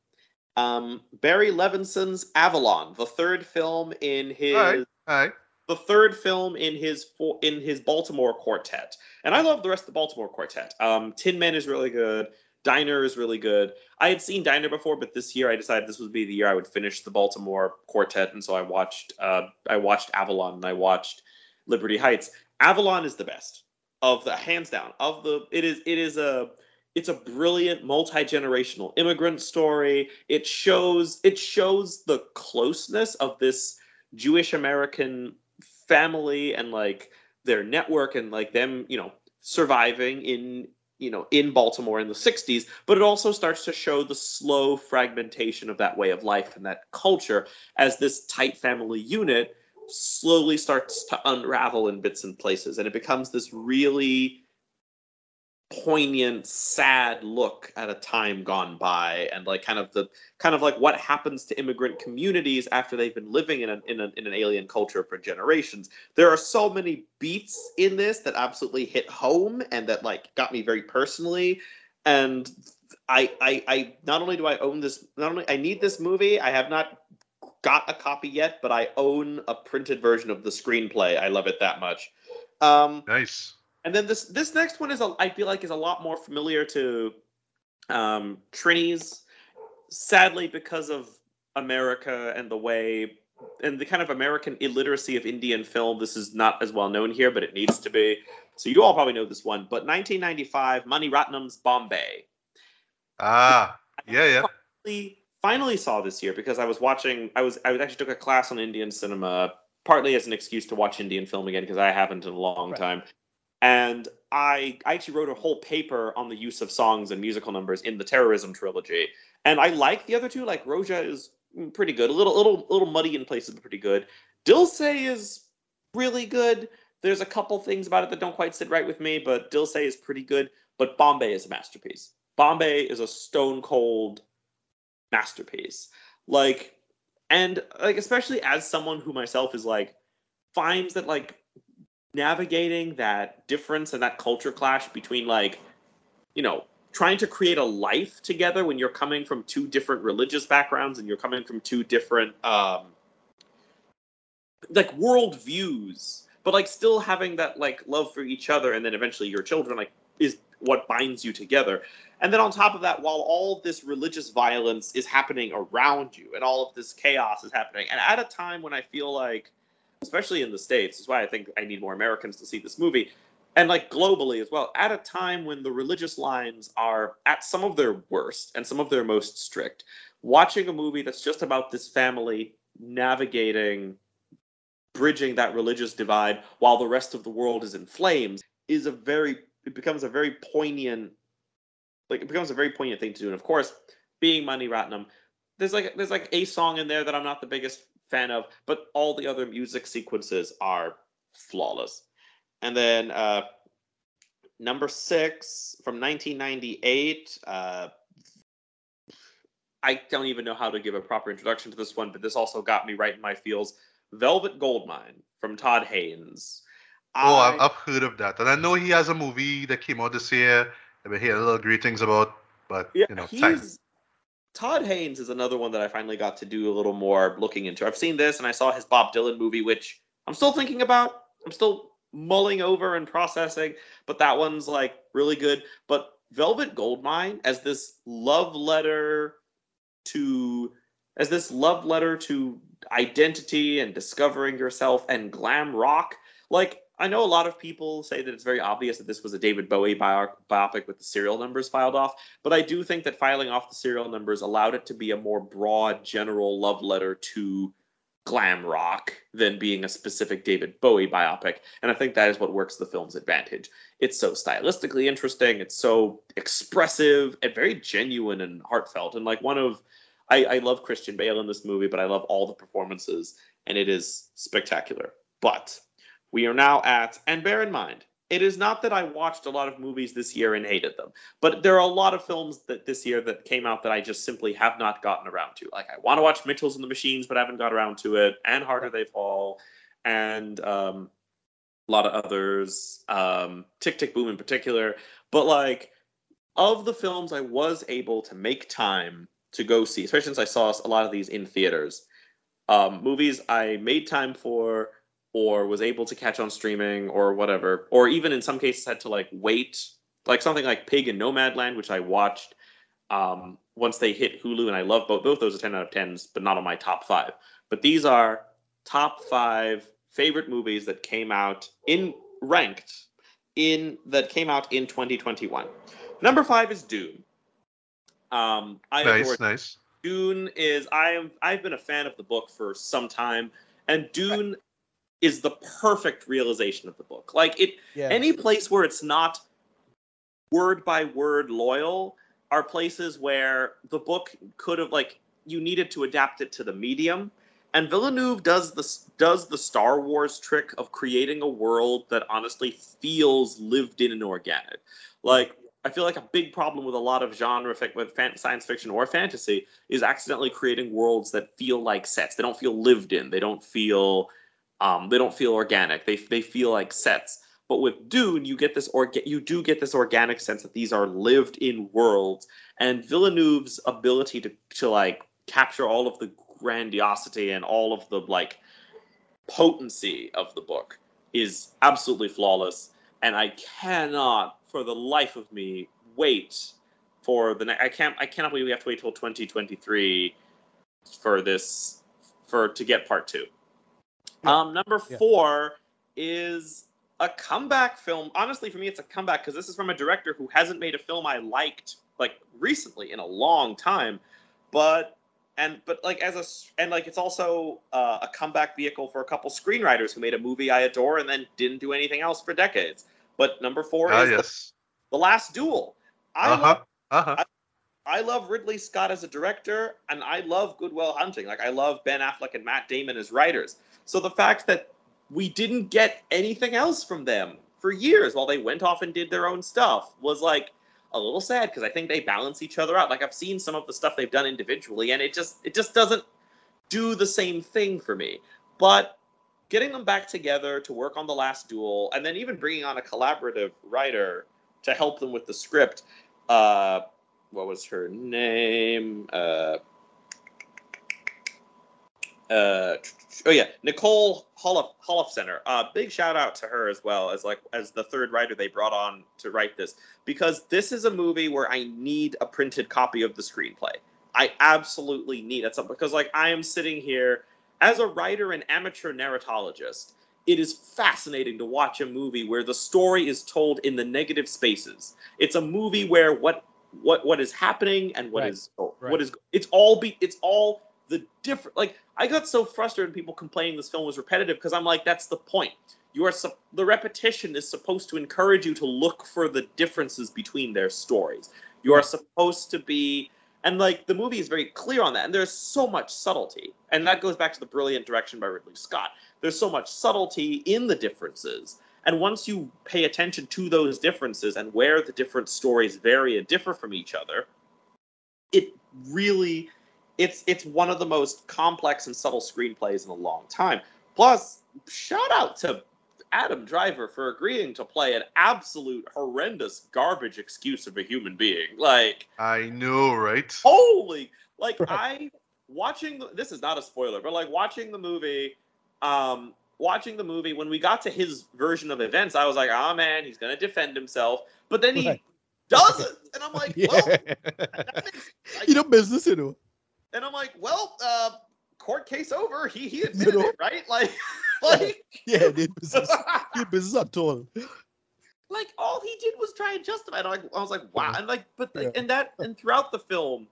um, Barry Levinson's Avalon, the third film in his All right. All right. the third film in his in his Baltimore quartet, and I love the rest of the Baltimore quartet. Um, Tin Men is really good. Diner is really good. I had seen Diner before, but this year I decided this would be the year I would finish the Baltimore quartet, and so I watched uh, I watched Avalon and I watched Liberty Heights. Avalon is the best of the hands down of the. It is it is a it's a brilliant multi-generational immigrant story. It shows it shows the closeness of this Jewish American family and like their network and like them, you know, surviving in you know in Baltimore in the 60s, but it also starts to show the slow fragmentation of that way of life and that culture as this tight family unit slowly starts to unravel in bits and places and it becomes this really poignant sad look at a time gone by and like kind of the kind of like what happens to immigrant communities after they've been living in, a, in, a, in an alien culture for generations. There are so many beats in this that absolutely hit home and that like got me very personally. And I, I i not only do i own this not only i need this movie i have not got a copy yet but i own a printed version of the screenplay. I love it that much. Um Nice. And then this this next one is a, I feel like is a lot more familiar to um, Trini's, sadly because of America and the way and the kind of American illiteracy of Indian film. This is not as well known here, but it needs to be. So you all probably know this one. But 1995, Mani Ratnam's Bombay. Ah. Yeah. Yeah. finally, finally saw this year because I was watching. I was I actually took a class on Indian cinema, partly as an excuse to watch Indian film again because I haven't in a long Right. time. And I I actually wrote a whole paper on the use of songs and musical numbers in the terrorism trilogy. And I like the other two. Like Roja is pretty good, a little little little muddy in places, but pretty good. Dil Se is really good. There's a couple things about it that don't quite sit right with me, but Dil Se is pretty good. But Bombay is a masterpiece. Bombay is a stone cold masterpiece. Like, and like especially as someone who myself is like finds that like navigating that difference and that culture clash between like, you know, trying to create a life together when you're coming from two different religious backgrounds and you're coming from two different um like world views but like still having that like love for each other and then eventually your children like is what binds you together. And then on top of that while all this religious violence is happening around you and all of this chaos is happening and at a time when i feel like especially in the states is why i think i need more americans to see this movie and like globally as well at a time when the religious lines are at some of their worst and some of their most strict watching a movie that's just about this family navigating bridging that religious divide while the rest of the world is in flames is a very it becomes a very poignant like it becomes a very poignant thing to do and of course being Mani Ratnam there's like there's like a song in there that I'm not the biggest fan of but all the other music sequences are flawless and then uh number 6 from 1998 uh I don't even know how to give a proper introduction to this one, but this also got me right in my feels. Velvet Goldmine from Todd Haynes. Oh, I- I've, heard of that, and I know he has a movie that came out this year. I've been hearing little great things about, but yeah, you know, time. Todd Haynes is another one that I finally got to do a little more looking into. I've seen this and I saw his Bob Dylan movie, which I'm still thinking about. I'm still mulling over and processing, but that one's like really good. But Velvet Goldmine as this love letter to as this love letter to identity and discovering yourself and glam rock. Like I know a lot of people say that it's very obvious that this was a David Bowie bio- biopic with the serial numbers filed off, but I do think that filing off the serial numbers allowed it to be a more broad, general love letter to glam rock than being a specific David Bowie biopic. And I think that is what works the film's advantage. It's so stylistically interesting, it's so expressive and very genuine and heartfelt. And like one of I, I love Christian Bale in this movie, but I love all the performances, and it is spectacular. But we are now at, and bear in mind, it is not that I watched a lot of movies this year and hated them, but there are a lot of films that this year that came out that I just simply have not gotten around to. Like I want to watch Mitchells and the Machines, but I haven't got around to it, and Harder They Fall, and um, a lot of others, um, Tick Tick Boom in particular. But like of the films I was able to make time to go see, especially since I saw a lot of these in theaters, um, movies I made time for or was able to catch on streaming or whatever, or even in some cases had to like wait, like something like Pig and Nomadland, which I watched um, once they hit Hulu, and I love both. Both those are ten out of tens, but not on my top five. But these are top five favorite movies that came out in ranked in that came out in 2021. Number five is Dune. Um, I nice, nice. Dune is I am I've been a fan of the book for some time, and Dune is the perfect realization of the book. Like it, Yeah. any place where it's not word by word loyal are places where the book could have like you needed to adapt it to the medium. And Villeneuve does the does the Star Wars trick of creating a world that honestly feels lived in and organic. Like I feel like a big problem with a lot of genre fic with fan- science fiction or fantasy is accidentally creating worlds that feel like sets. They don't feel lived in. They don't feel um, they don't feel organic. They they feel like sets. But with Dune, you get this orga- you do get this organic sense that these are lived in worlds, and Villeneuve's ability to to like capture all of the grandiosity and all of the like potency of the book is absolutely flawless. And I cannot, for the life of me, wait for the next. I can't. I cannot believe we have to wait till 2023 for this for to get part two. Yeah. Um, number Yeah. four is a comeback film. Honestly, for me, it's a comeback because this is from a director who hasn't made a film I liked like recently in a long time. But and but like as a and like it's also uh, a comeback vehicle for a couple screenwriters who made a movie I adore and then didn't do anything else for decades. But number four Ah, is the, yes. the Last Duel. I Uh huh. love Uh huh. I love Ridley Scott as a director, and I love Good Will Hunting. Like I love Ben Affleck and Matt Damon as writers. So the fact that we didn't get anything else from them for years while they went off and did their own stuff was like a little sad because I think they balance each other out. Like I've seen some of the stuff they've done individually, and it just it just doesn't do the same thing for me. But getting them back together to work on the last duel, and then even bringing on a collaborative writer to help them with the script. Uh, what was her name? Uh, uh, oh yeah, Nicole Holofcener. Uh, big shout out to her as well as like as the third writer they brought on to write this because this is a movie where I need a printed copy of the screenplay. I absolutely need it. because like I am sitting here as a writer and amateur narratologist. It is fascinating to watch a movie where the story is told in the negative spaces. It's a movie where what what what is happening and what Right. is Right. what is it's all be it's all the different like I got so frustrated people complaining this film was repetitive because I'm like that's the point. You are sup- the repetition is supposed to encourage you to look for the differences between their stories. You are supposed to be and like the movie is very clear on that and there's so much subtlety and that goes back to the brilliant direction by Ridley Scott. There's so much subtlety in the differences and once you pay attention to those differences and where the different stories vary and differ from each other, it really it's it's one of the most complex and subtle screenplays in a long time. Plus, shout out to Adam Driver for agreeing to play an absolute horrendous garbage excuse of a human being. Like, I know, right? holy like i watching the, this is not a spoiler but like watching the movie um watching the movie when we got to his version of events i was like oh man he's gonna defend himself but then he Right. doesn't and i'm like yeah. well that makes- you know business, you know. And i'm like well uh court case over he he admitted know? it right like like Yeah, they business. Business at all. like all he did was try and justify it. Like I was like, wow, and like, but like, Yeah. and that and throughout the film,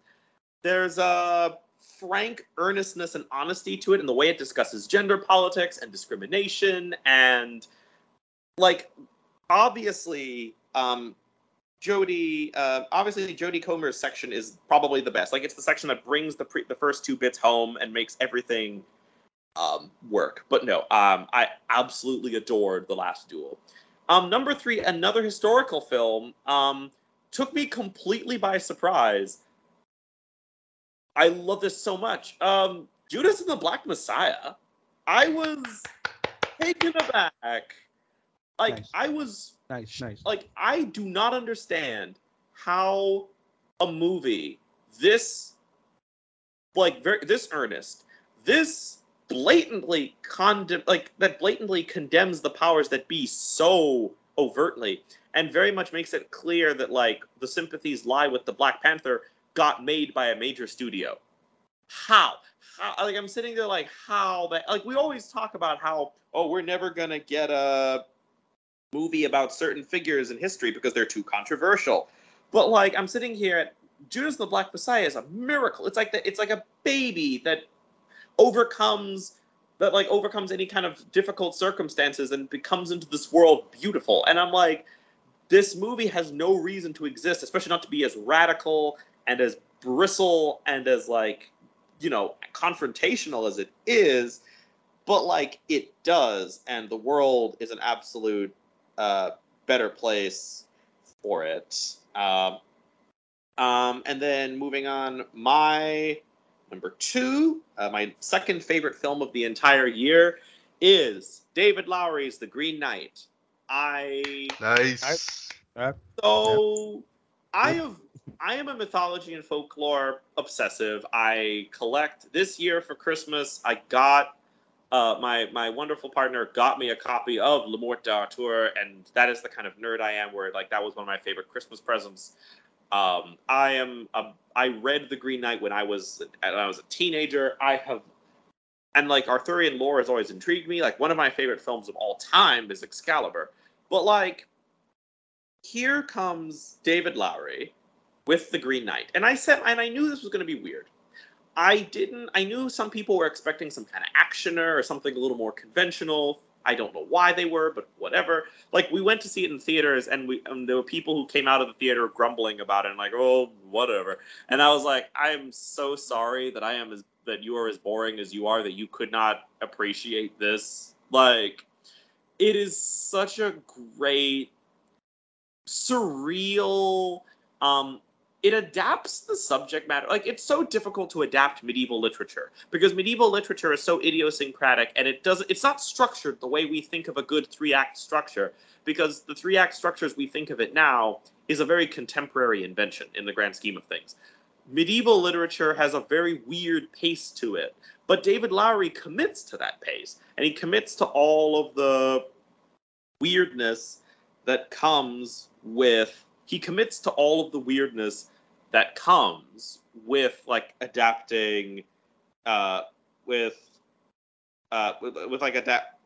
there's a frank earnestness and honesty to it, and the way it discusses gender politics and discrimination, and like obviously, um, Jodie, uh, obviously Jodie Comer's section is probably the best. Like it's the section that brings the pre- the first two bits home and makes everything um, work. But no, um, I absolutely adored the last duel. Um, number three, another historical film, um, took me completely by surprise. I love this so much. Um, Judas and the Black Messiah. I was taken aback. Like Nice. I was Nice, nice. like I do not understand how a movie this like very this earnest, this blatantly condemn like that blatantly condemns the powers that be so overtly and very much makes it clear that like the sympathies lie with the Black Panther got made by a major studio. How? How like I'm sitting there like how that like we always talk about how oh we're never gonna get a movie about certain figures in history because they're too controversial. But like I'm sitting here at Judas the Black Messiah is a miracle. It's like the, it's like a baby that overcomes that like overcomes any kind of difficult circumstances and becomes into this world beautiful. And I'm like, this movie has no reason to exist, especially not to be as radical and as bristle and as like, you know, confrontational as it is. But like it does, and the world is an absolute uh, better place for it. Um, um, and then moving on, my number two, uh, my second favorite film of the entire year is David Lowery's The Green Knight. I Nice. so I have I am a mythology and folklore obsessive. I collect this year for Christmas. I got uh, my my wonderful partner got me a copy of Le Morte d'Arthur, and that is the kind of nerd I am. Where like that was one of my favorite Christmas presents. Um, I am a, I read The Green Knight when I was when I was a teenager. I have and like Arthurian lore has always intrigued me. Like one of my favorite films of all time is Excalibur, but like here comes David Lowery with the Green Knight. And I said, and I knew this was going to be weird. I didn't, I knew some people were expecting some kind of actioner or something a little more conventional. I don't know why they were, but whatever. Like we went to see it in theaters, and we and there were people who came out of the theater grumbling about it, and like, oh, whatever. And I was like, I am so sorry that I am as that you are as boring as you are that you could not appreciate this. Like, it is such a great, surreal. Um, it adapts the subject matter. Like it's so difficult to adapt medieval literature because medieval literature is so idiosyncratic and it doesn't it's not structured the way we think of a good three-act structure because the three-act structures we think of it now is a very contemporary invention in the grand scheme of things. Medieval literature has a very weird pace to it, but David Lowery commits to that pace and he commits to all of the weirdness that comes with he commits to all of the weirdness that comes with like adapting uh with uh with, with like adapt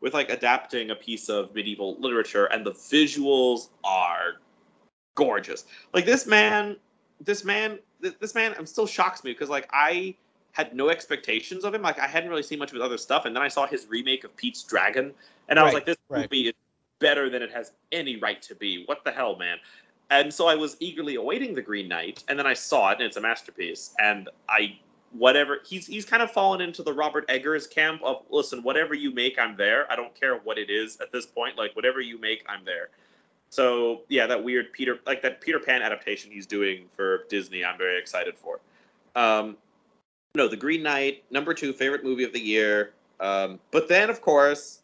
with like adapting a piece of medieval literature and the visuals are gorgeous. Like this man this man this, this man i'm still shocks me because like i had no expectations of him. Like i hadn't really seen much of his other stuff and then i saw his remake of pete's dragon and i was like this right. movie is better than it has any right to be. What the hell man and so I was eagerly awaiting the Green Knight, and then I saw it, and it's a masterpiece. And I, whatever he's he's kind of fallen into the Robert Eggers camp of listen, whatever you make, I'm there. I don't care what it is at this point. Like whatever you make, I'm there. So yeah, that weird Peter like that Peter Pan adaptation he's doing for Disney, I'm very excited for. Um, no, the Green Knight, number two favorite movie of the year. Um, but then of course,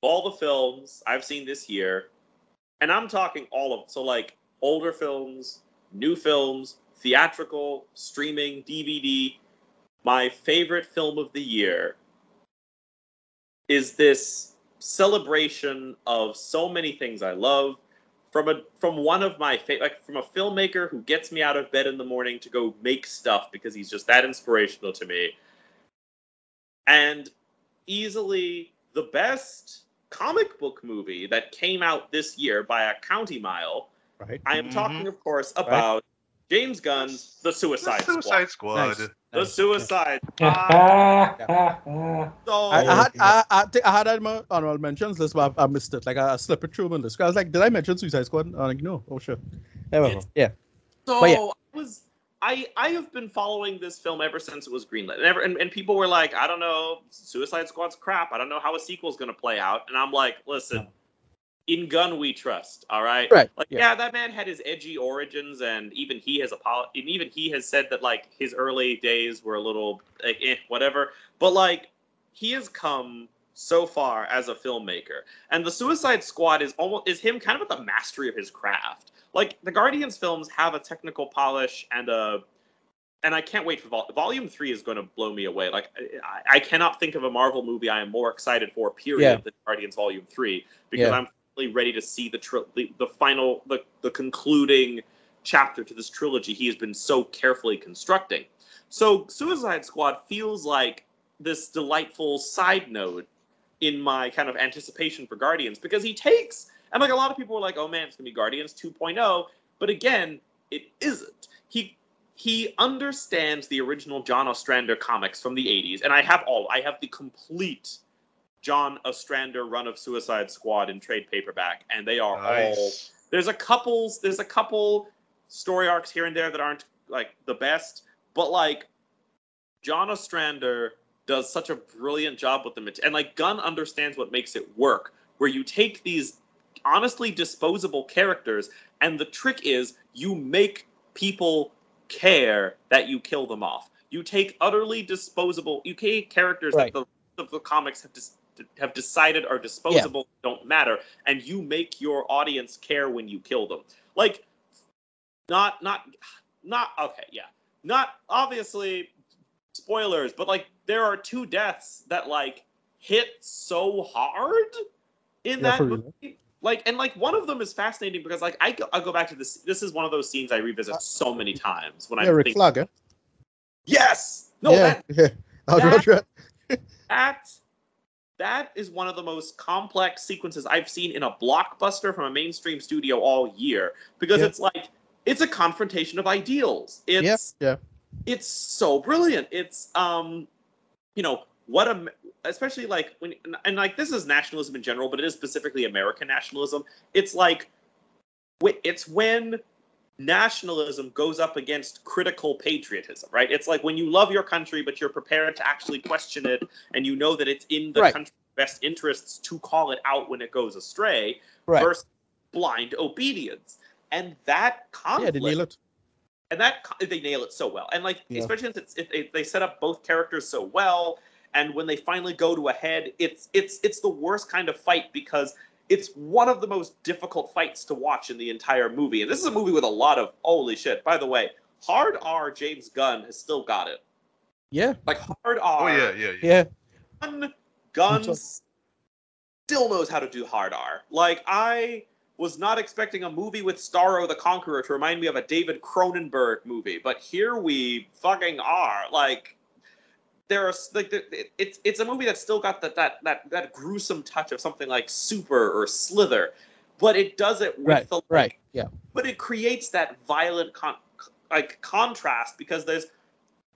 all the films I've seen this year and I'm talking all of so like older films, new films, theatrical, streaming, DVD. My favorite film of the year is this celebration of so many things I love from a from one of my fa- like from a filmmaker who gets me out of bed in the morning to go make stuff because he's just that inspirational to me. And easily the best comic book movie that came out this year by a county mile. Right. I am Mhm. talking, of course, about James Gunn's The Suicide, The Suicide Squad. Squad. Nice. The Nice. Suicide Ah, Squad. ah, ah. So I, I had I, I, think I had that honorable mentions list, but I, I missed it. Like I, I slipped it through my list. I was like, did I mention Suicide Squad? I'm like, no. Oh sure. Yeah, well, It's- yeah. So yeah. I was I I have been following this film ever since it was greenlit. And, ever, and, and people were like, I don't know, Suicide Squad's crap. I don't know how a sequel's gonna play out. And I'm like, listen, in Gunn we trust. All right. Right, Like, yeah. yeah. that man had his edgy origins, and even he has apo- and even he has said that like his early days were a little like, eh, whatever. But like, he has come so far as a filmmaker, and the Suicide Squad is almost is him kind of at the mastery of his craft. Like the Guardians films have a technical polish and a and I can't wait for vol- Volume Three is going to blow me away. Like I, I cannot think of a Marvel movie I am more excited for, period, Yeah. than Guardians Volume Three because Yeah. I'm really ready to see the, tri- the the final the the concluding chapter to this trilogy he has been so carefully constructing. So Suicide Squad feels like this delightful side note in my kind of anticipation for Guardians because he takes and like a lot of people were like, "Oh man, it's gonna be Guardians 2.0," but again, it isn't. He he understands the original John Ostrander comics from the 80s, and I have all. I have the complete John Ostrander run of Suicide Squad in trade paperback, and they are all. Nice. There's a couple. There's a couple story arcs here and there that aren't like the best, but like John Ostrander does such a brilliant job with them, and like Gunn understands what makes it work. Where you take these honestly disposable characters, and the trick is you make people care that you kill them off. You take utterly disposable, you take characters Right. that the of the comics have dis- have decided are disposable, don't matter, and you make your audience care when you kill them. Like, not not not okay, yeah, not obviously spoilers, but like there are two deaths that like hit so hard in Yeah, that real. movie. Like and like one of them is fascinating because like I go, I go back to this. This is one of those scenes I revisit uh, so many times when Yeah, I Rick think. Flagger. Yes, no, yeah, that yeah. Oh, that- that that is one of the most complex sequences I've seen in a blockbuster from a mainstream studio all year because Yeah. it's like it's a confrontation of ideals. It's yeah. It's so brilliant. It's um you know what a especially like when and, like this is nationalism in general, but it is specifically American nationalism. It's like it's when nationalism goes up against critical patriotism, right? It's like when you love your country, but you're prepared to actually question it, and you know that it's in the Right. country's best interests to call it out when it goes astray, Right. versus blind obedience. and that Yeah, conflict it. And that they nail it so well and like Yeah. especially since it's, if they, they set up both characters so well and when they finally go to a head it's it's it's the worst kind of fight because it's one of the most difficult fights to watch in the entire movie and this is a movie with a lot of holy shit by the way hard r james gunn has still got it Yeah, like hard r Oh yeah, yeah, yeah. yeah. Gunn, Gunn's still knows how to do hard R. Like I was not expecting a movie with Starro the Conqueror to remind me of a David Cronenberg movie, but here we fucking are. Like there's like the- it- it's it's a movie that's still got that that that that gruesome touch of something like Super or Slither, but it does it with Right, the like, right. Yeah. but it creates that violent con- like contrast because there's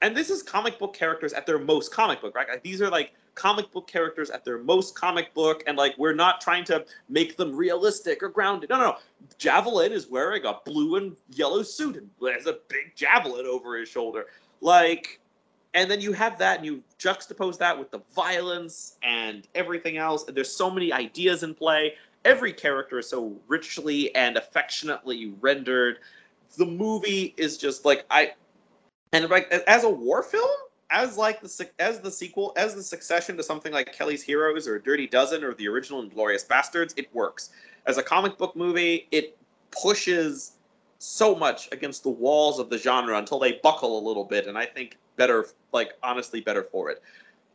and this is comic book characters at their most comic book right like, these are like comic book characters at their most comic book and like we're not trying to make them realistic or grounded. No no no. Javelin is wearing a blue and yellow suit and has a big javelin over his shoulder. Like and then you have that and you juxtapose that with the violence and everything else and there's so many ideas in play. Every character is so richly and affectionately rendered. The movie is just like i and like as a war film as like the as the sequel as the succession to something like kelly's heroes or dirty dozen or the original inglorious bastards it works. As a comic book movie it pushes so much against the walls of the genre until they buckle a little bit and i think better like honestly better for it.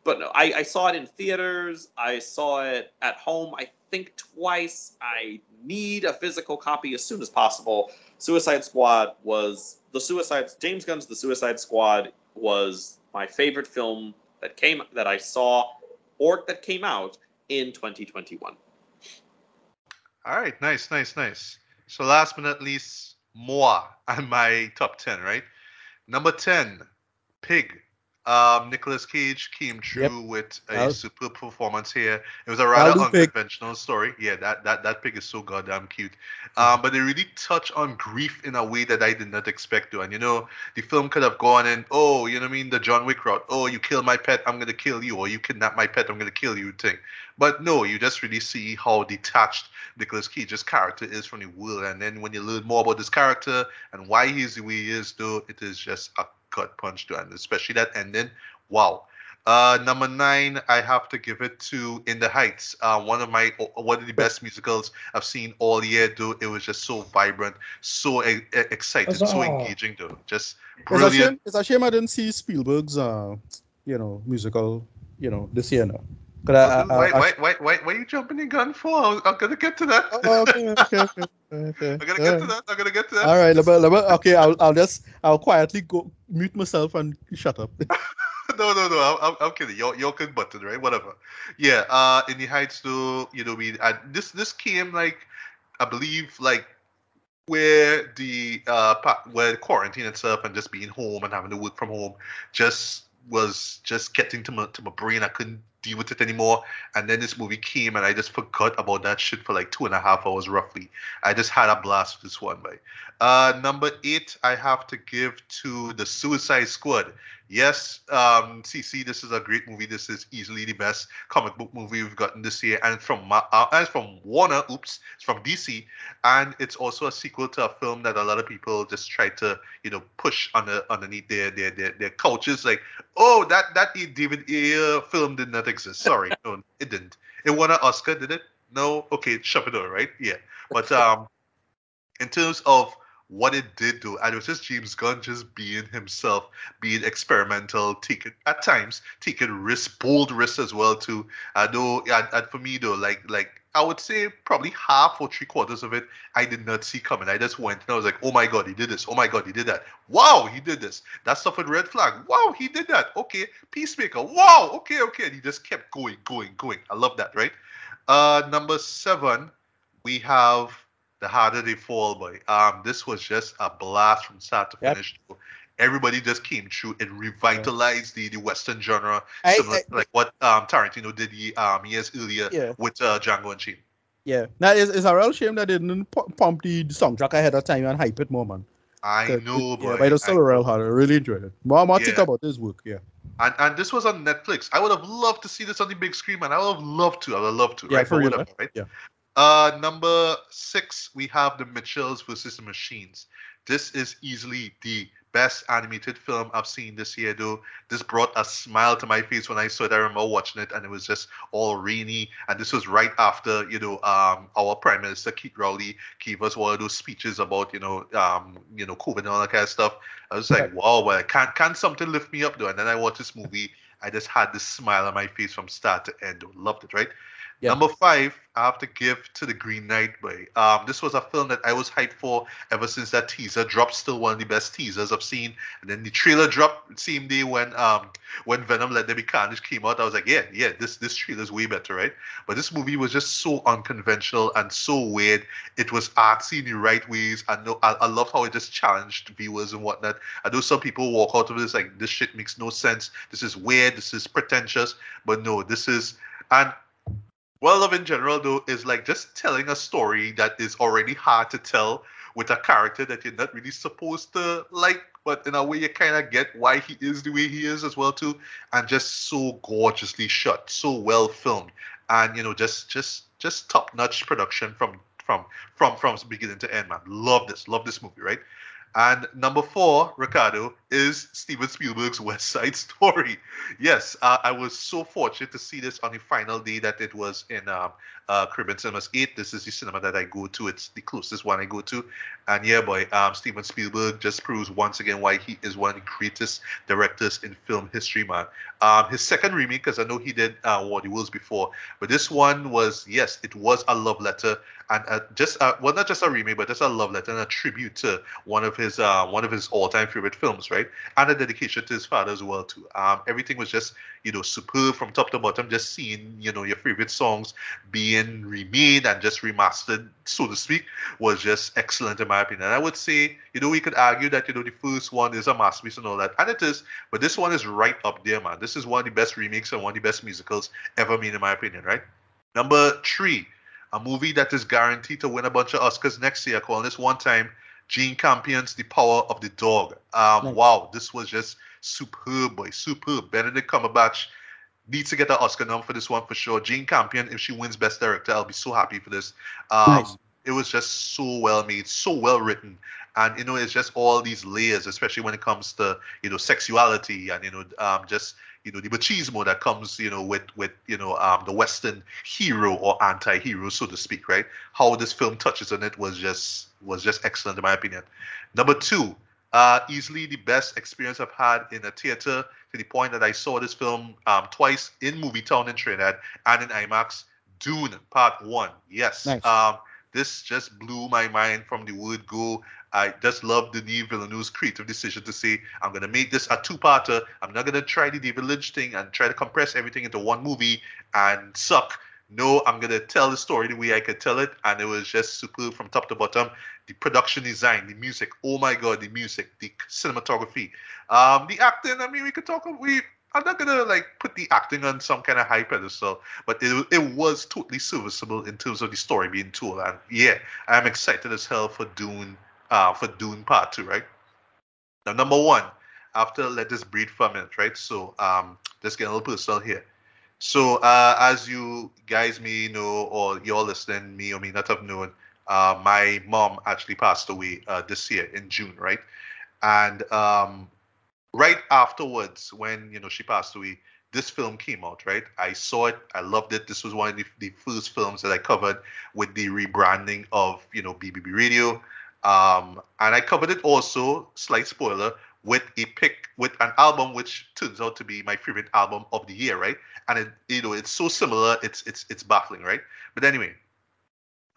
But no i, I saw it in theaters. I saw it at home i think twice. I need a physical copy as soon as possible. Suicide squad was the suicide james gunn's the suicide squad was my favorite film that came that i saw or that came out in 2021 All right, nice, nice, nice. So last but not least, Moa and my top ten, right? Number ten, Pig. Um, Nicolas Cage came through with a was- superb performance here. It was a rather unconventional story. Yeah, that, that that pig is so goddamn cute. Um, but they really touch on grief in a way that I did not expect to. And you know, the film could have gone in, oh, you know what I mean, the John Wick route. Oh, you kill my pet, I'm gonna kill you, or you kidnap my pet, I'm gonna kill you thing. But no, you just really see how detached Nicholas Cage's character is from the world. And then when you learn more about this character and why he's the way he is, though, it is just a gut punch to end, especially that ending. Wow. Uh, number nine, I have to give it to In the Heights. Uh, one of my one of the best musicals I've seen all year. Though it was just so vibrant, so e- e- excited, so engaging. Though just brilliant. It's a shame. It's a shame I didn't see Spielberg's, uh, you know, musical, you know, this year now. 'Cause I- I- why, I- I- why, why, why, why are you jumping the gun for? I'm, I'm gonna get to that. Oh, okay, okay, okay, okay. I'm gonna get to that. I'm gonna get to that. All right, me- okay, I'll, I'll just, I'll quietly go mute myself and shut up. no, no, no. I'm, I'm, kidding. You're, you're good button, right? Whatever. Yeah. Uh, in the heights, though, you know, we and this this came like, I believe, like where the uh where quarantine itself and just being home and having to work from home just was just getting to my to my brain. I couldn't deal with it anymore. And then this movie came and I just forgot about that shit for like two and a half hours roughly. I just had a blast with this one, by. Uh, number eight, I have to give to the Suicide Squad. Yes, um, CC, this is a great movie. This is easily the best comic book movie we've gotten this year, and from uh, and it's from Warner. Oops, it's from DC, and it's also a sequel to a film that a lot of people just try to, you know, push under underneath their their their, their couches. Like, oh, that that David Ayer film did not exist. Sorry, no, it didn't. It won an Oscar, did it? No. Okay, shut it door, right? Yeah, but um, in terms of what it did do, and it was just James Gunn just being himself, being experimental, taking at times taking risks, bold risks as well too. I know, and, and for me though, like like I would say probably half or three quarters of it I did not see coming. I just went and I was like, oh my god, he did this. Oh my god, he did that. Wow, he did this. That with red flag. Wow, he did that. Okay, peacemaker. Wow, okay, okay. And he just kept going, going, going. I love that, right? Uh, number seven, we have the harder they fall boy. Um, this was just a blast from start to Yep. finish. Everybody just came through. It revitalized the, the Western genre, I- similar I- to like what um Tarantino did um years earlier Yeah. with uh, Django Unchained. Yeah. Now, it's, it's a real shame that they didn't pump the soundtrack ahead of time and hype it more, man. I know, boy. Yeah, but it was still a real hard. I really enjoyed it. More, more think Yeah. about this work, yeah. And and this was on Netflix. I would have loved to see this on the big screen, man. I would have loved to. I would have loved to, Yeah, right? for But real, whatever, right? Yeah. Uh, number six, we have the Mitchells versus the Machines. This is easily the best animated film I've seen this year, though. This brought a smile to my face when I saw it. I remember watching it, and it was just all rainy. And this was right after, you know, um, our Prime Minister Keith Rowley gave us one of those speeches about, you know, um, you know, COVID and all that kind of stuff. I was like, wow, well, can can something lift me up though? And then I watched this movie. I just had this smile on my face from start to end. Loved it, right? Yeah. Number five, I have to give to the Green Knight boy. Um, this was a film that I was hyped for ever since that teaser dropped. Still one of the best teasers I've seen. And then the trailer dropped same day when um when Venom Let There Be Carnage came out. I was like, yeah, yeah, this this trailer is way better, right? But this movie was just so unconventional and so weird. It was artsy in the right ways. I know I, I love how it just challenged viewers and whatnot. I know some people walk out of this like this shit makes no sense. This is weird. This is pretentious. But no, this is and well love in general though is like just telling a story that is already hard to tell with a character that you're not really supposed to like but in a way you kind of get why he is the way he is as well too and just so gorgeously shot so well filmed and you know just just just top notch production from from from from beginning to end man. Love this love this movie right? And number four, Ricardo, is Steven Spielberg's West Side Story. Yes, uh, I was so fortunate to see this on the final day that it was in um, uh, Caribbean Cinemas 8. This is the cinema that I go to. It's the closest one I go to. And yeah, boy, um, Steven Spielberg just proves once again why he is one of the greatest directors in film history, man. Um, his second remake, because I know he did uh, War the Worlds before, but this one was, yes, it was a love letter and uh, just well, not just a remake, but just a love letter and a tribute to one of his uh, one of his all-time favorite films, right? And a dedication to his father as well too. Um, everything was just you know superb from top to bottom. Just seeing you know your favorite songs being remade and just remastered, so to speak, was just excellent in my opinion. And I would say you know we could argue that you know the first one is a masterpiece and all that, and it is, but this one is right up there, man. This is one of the best remakes and one of the best musicals ever made in my opinion, right? Number three a movie that is guaranteed to win a bunch of Oscars next year. Calling this one time Jane Campion's The Power of the Dog. Um, nice. Wow, this was just superb, boy, superb. Benedict Cumberbatch needs to get an Oscar nom for this one for sure. Jane Campion, if she wins Best Director, I'll be so happy for this. Um, nice. It was just so well made, so well written, and you know, it's just all these layers, especially when it comes to you know sexuality and you know um, just you know the machismo that comes you know with with you know um, the western hero or anti-hero so to speak right how this film touches on it was just was just excellent in my opinion number two uh, easily the best experience I've had in a theater to the point that I saw this film um, twice in Movie Town in Trinidad and in IMAX. Dune Part One. Yes. Nice. Um, this just blew my mind from the word go. I just love the Denis Villeneuve's creative decision to say, I'm going to make this a two-parter. I'm not going to try the David Lynch thing and try to compress everything into one movie and suck. No, I'm going to tell the story the way I could tell it. And it was just superb from top to bottom. The production design, the music, oh my God, the music, the cinematography, um, the acting. I mean, we could talk, we I'm not gonna like put the acting on some kind of high pedestal, but it it was totally serviceable in terms of the story being told. And yeah, I'm excited as hell for Dune uh, for Dune Part 2, right? Now, number one, after Let This Breathe for a minute, right? So, um, let's get a little personal here. So, uh, as you guys may know, or you're listening, me or me not have known, uh, my mom actually passed away uh, this year in June, right? And um, right afterwards, when you know she passed away, this film came out, right? I saw it, I loved it. This was one of the, the first films that I covered with the rebranding of you know BBB Radio. Um, and I covered it also, slight spoiler, with a pick with an album which turns out to be my favorite album of the year, right? And it, you know, it's so similar, it's it's it's baffling, right? But anyway,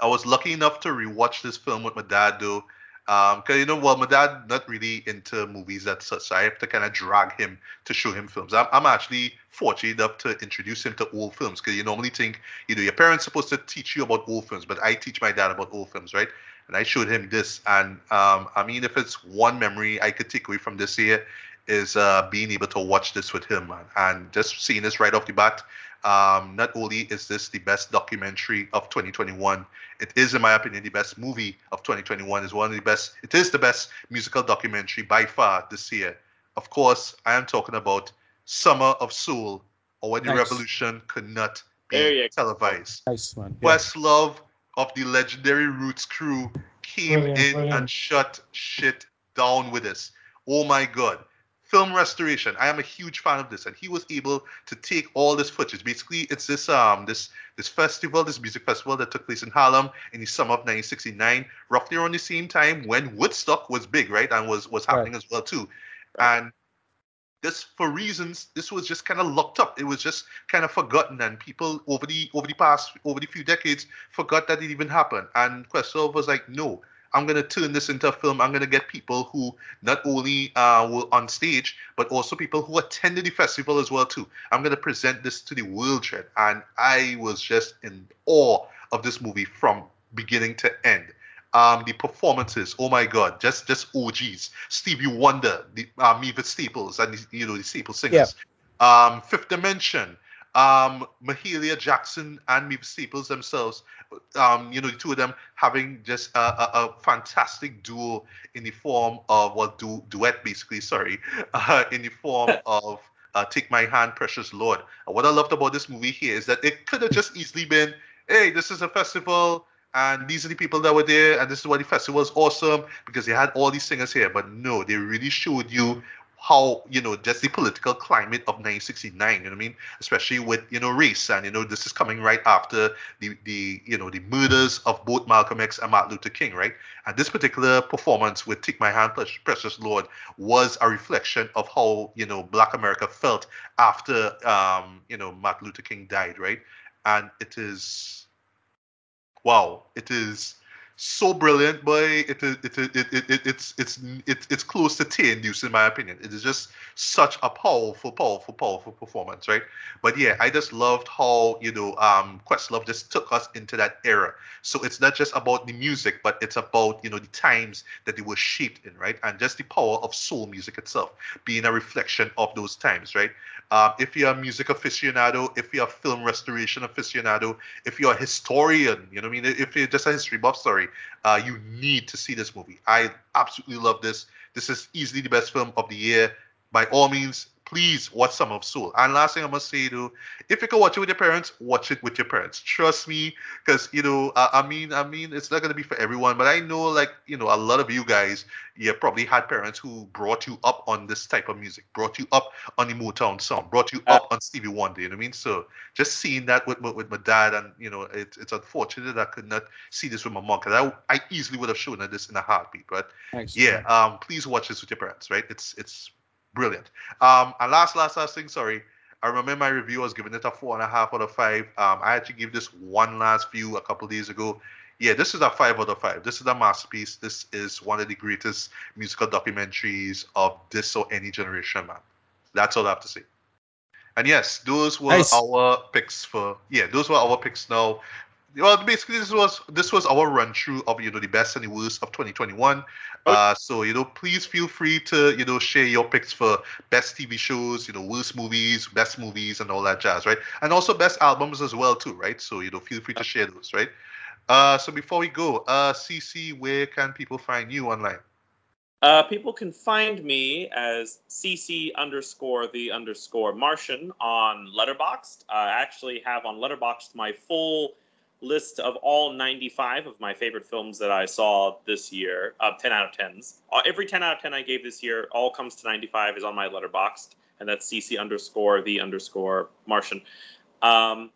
I was lucky enough to rewatch this film with my dad though. Um, cause you know, well, my dad not really into movies that such, so I have to kind of drag him to show him films. I'm, I'm actually fortunate enough to introduce him to old films, because you normally think, you know, your parents supposed to teach you about old films, but I teach my dad about old films, right? And I showed him this. And um, I mean, if it's one memory I could take away from this year, is uh, being able to watch this with him, man. And just seeing this right off the bat, um, not only is this the best documentary of 2021, it is, in my opinion, the best movie of 2021. is one of the best. It is the best musical documentary by far this year. Of course, I am talking about Summer of Soul, or When the. Revolution Could Not Be Televised. Nice one. Yeah. Of the legendary Roots crew came Brilliant, in brilliant. and shut shit down with this. Oh my god. Film restoration. I am a huge fan of this, and he was able to take all this footage. Basically, it's this um this this festival, this music festival that took place in Harlem in the summer of 1969, roughly around the same time when Woodstock was big, right, and was was Right. happening as well too. And this for reasons this was just kind of locked up. It was just kind of forgotten and people over the over the past over the few decades forgot that it even happened. And questlove was like no i'm going to turn this into a film. I'm going to get people who not only uh, were on stage but also people who attended the festival as well too. I'm going to present this to the world and i was just in awe of this movie from beginning to end um, the performances, oh my god, just just OGs. Stevie Wonder, the uh, Mavis Staples, and the, you know the Staple singers. Um, Fifth Dimension, um, Mahalia Jackson and Mavis Staples themselves. Um, you know the two of them having just a, a, a fantastic duo in the form of well, du- duet basically. Sorry, uh, in the form of. Uh, Take My Hand, Precious Lord. And what I loved about this movie here is that it could have just easily been, hey, this is a festival, and these are the people that were there, and this is why the festival was awesome because they had all these singers here. But no, they really showed you how you know just the political climate of 1969. You know what I mean? Especially with you know race, and you know this is coming right after the the you know the murders of both Malcolm X and Martin Luther King, right? And this particular performance with "Take My Hand, Precious- Lord" was a reflection of how you know Black America felt after um you know Martin Luther King died, right? And it is wow, it is so brilliant, boy. It it, it, it, it, it it's it's it's it's close to tear induced in my opinion. It is just such a powerful, powerful, powerful performance, right? But yeah, I just loved how you know um Questlove just took us into that era. So it's not just about the music, but it's about you know the times that they were shaped in, right? And just the power of soul music itself being a reflection of those times, right? Um, if you're a music aficionado, if you're a film restoration aficionado, if you're a historian, you know what I mean? If you're just a history buff, sorry, uh, you need to see this movie. I absolutely love this. This is easily the best film of the year. By all means, please watch Summer of Soul. And last thing I must say, though, if you can watch it with your parents, watch it with your parents. Trust me, because you know, uh, I mean, I mean, it's not gonna be for everyone, but I know, like, you know, a lot of you guys, you probably had parents who brought you up on this type of music, brought you up on the Motown song, brought you up on Stevie Wonder. You know what I mean? So just seeing that with my- with my dad, and you know, it, it's unfortunate that I could not see this with my mom because I I easily would have shown her this in a heartbeat. But yeah, um, please watch this with your parents, right? It's it's brilliant. Um, and last last last thing, sorry. I remember my review I was giving it a four and a half out of five. Um, I actually gave this one last view a couple days ago. Yeah, this is a five out of five. This is a masterpiece. This is one of the greatest musical documentaries of this or any generation, man. That's all I have to say. And yes, those were Nice. our picks for yeah, those were our picks now. Well, basically, this was this was our run through of you know the best and the worst of 2021. Uh, so you know, please feel free to you know share your picks for best TV shows, you know, worst movies, best movies, and all that jazz, right? And also best albums as well too, right? So you know, feel free to share those, right? Uh, so before we go, uh, CC, where can people find you online? Uh, people can find me as cc underscore the underscore Martian on Letterboxd. I actually have on Letterboxd my full list of all 95 of my favorite films that I saw this year, uh, 10 out of 10s. Uh, every 10 out of 10 I gave this year, all comes to 95, is on my Letterboxd, and that's cc underscore the underscore Martian. Um,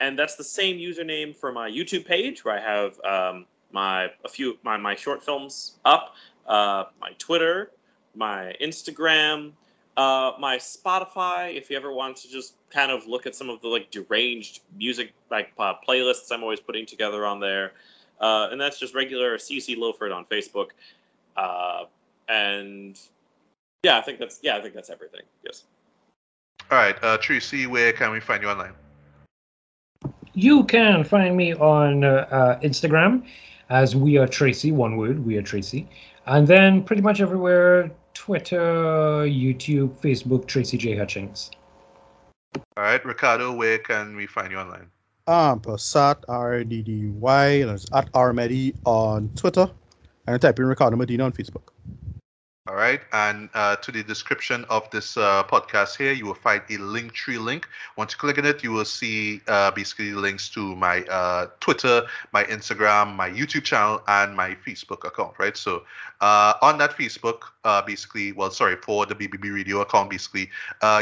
and that's the same username for my YouTube page, where I have um, my a few my my short films up uh, my Twitter, my Instagram, uh, my Spotify. If you ever want to just kind of look at some of the like deranged music like uh, playlists I'm always putting together on there, uh, and that's just regular CC Lilford on Facebook, uh, and yeah, I think that's yeah, I think that's everything. Yes. All right, uh, Tracy, where can we find you online? You can find me on uh, uh, Instagram as We Are Tracy, one word, We Are Tracy. And then pretty much everywhere Twitter, YouTube, Facebook, Tracy J. Hutchings. All right, Ricardo, where can we find you online? Um, Passat R D D Y, and it's at Armedi on Twitter, and type in Ricardo Medina on Facebook. All right, and uh, to the description of this uh, podcast here, you will find a link tree link. Once you click on it, you will see uh, basically links to my uh, Twitter, my Instagram, my YouTube channel, and my Facebook account. Right, so uh, on that Facebook, uh, basically, well, sorry, for the BBB Radio account, basically,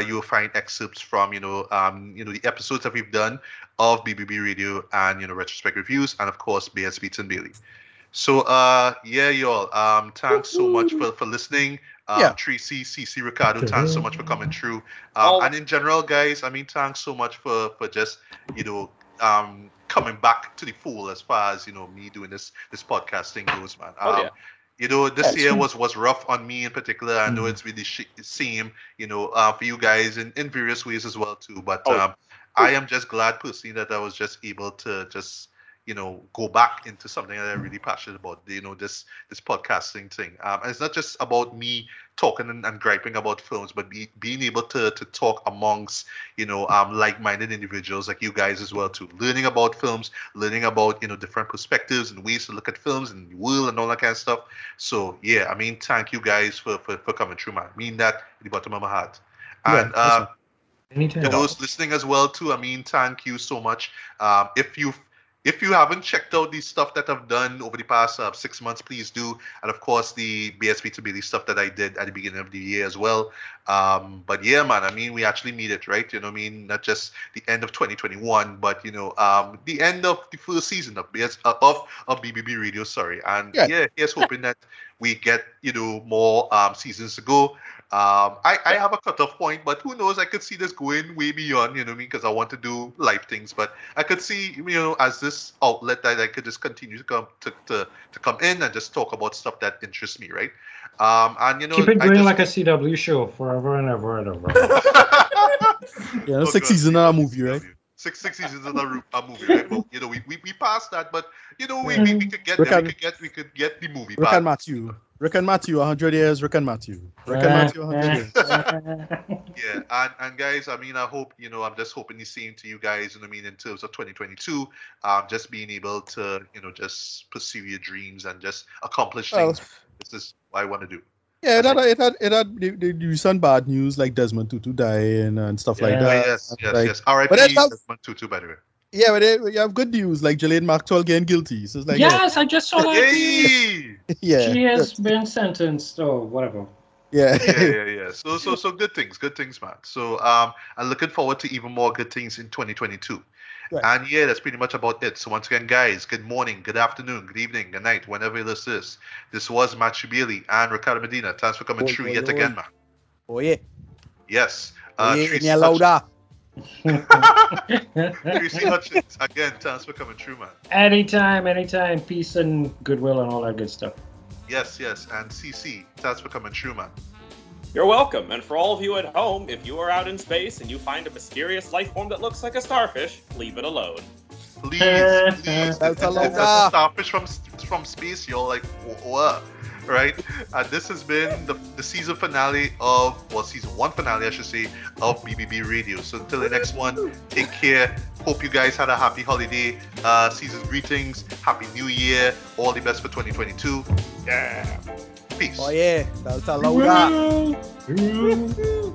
you will find excerpts from you know, um, you know, the episodes that we've done of BBB Radio and you know, retrospect reviews, and of course, BS Beats and Bailey. So uh yeah y'all um thanks so much for for listening. Um, Yeah. Tracy, CC, Ricardo, thanks so much for coming through. Um, Oh. and in general, guys, I mean, thanks so much for for just you know um coming back to the fold as far as you know me doing this this podcasting goes, man. Oh, Um, yeah. You know, this year was was rough on me in particular. I know Mhm. it's really sh- same, you know, uh, for you guys in, in various ways as well too. But Oh. um, I am just glad personally that I was just able to just you know go back into something that I'm really passionate about. You know this this podcasting thing. Um, and it's not just about me talking and, and griping about films, but be, being able to to talk amongst you know um like-minded individuals like you guys as well too. Learning about films, learning about you know different perspectives and ways to look at films and the world and all that kind of stuff. So yeah, I mean thank you guys for for, for coming through, man. I mean that in the bottom of my heart. Yeah, And uh, Anytime. to those listening as well too i mean thank you so much um, if you if you haven't checked out the stuff that i've done over the past uh, six months please do. And of course the bsp to Billy stuff that i did at the beginning of the year as well. Um, but yeah man i mean we actually made it right? You know what i mean? Not just the end of 2021 but you know um, the end of the first season of BS, uh, of of bbb radio sorry. And Yeah. yeah here's hoping that we get you know more um, seasons to go um, I, I have a cutoff point, but who knows? I could see this going way beyond, you know what I mean? Because I want to do live things, but I could see, you know, as this outlet that I could just continue to come to, to, to come in and just talk about stuff that interests me, right? Um, and you know, Keep it I going just- like a CW show forever and ever and ever. Yeah, no Oh, six God, seasons in a movie, right? Six six seasons in a, a movie, right? But you know, we, we, we passed that, but you know, we, we, we could get Rick there. and- We could get we could get the movie Rick back. and Matthew. Rick and Matthew, 100 years, Rick and Matthew. Rick and Matthew, 100 years. Yeah, and, and guys, I mean, I hope you know, I'm just hoping the same to you guys. You know, what I mean, in terms of 2022, um, just being able to, you know, just pursue your dreams and just accomplish Well, things. This is what I want to do. Yeah, it had, it had, it had the, the recent bad news like Desmond Tutu dying and stuff like Yeah. Oh, that. yes, yes, like- yes. R.I.P. But I Desmond Tutu, by the way. Yeah, but they, you have good news like Ghislaine Maxwell getting guilty. So it's like, yes, I just saw that. Yay! yeah, She has been sentenced or whatever. yeah. yeah, yeah, yeah. So, so, so good things, good things, man. So, um, I'm looking forward to even more good things in 2022. Right. And yeah, that's pretty much about it. So once again, guys, good morning, good afternoon, good evening, good night, whenever you listen to this. This was Matt Shibili and Ricardo Medina. Thanks for coming Oi, through oi, yet oi. again, man. Oh yeah, Yes. oh Uh, yeah, Tracy, yeah, Hutch- louder. Tracy Hutchins, again, thanks for coming through, man. anytime, anytime. Peace and goodwill and all that good stuff. Yes, yes. And CC, thanks for coming through, man. You're welcome. And for all of you at home, if you are out in space and you find a mysterious life form that looks like a starfish, leave it alone. Please, please. That's It's, it's, a it's a starfish from from space. You're like, what? Right? And this has been the, the season finale of, well, season one finale, I should say, of BBB Radio. So until the next one, take care. Hope you guys had a happy holiday. Uh, season greetings. Happy New Year. All the best for 2022. Yeah. Peace. Oh yeah, that's a louder. Woo!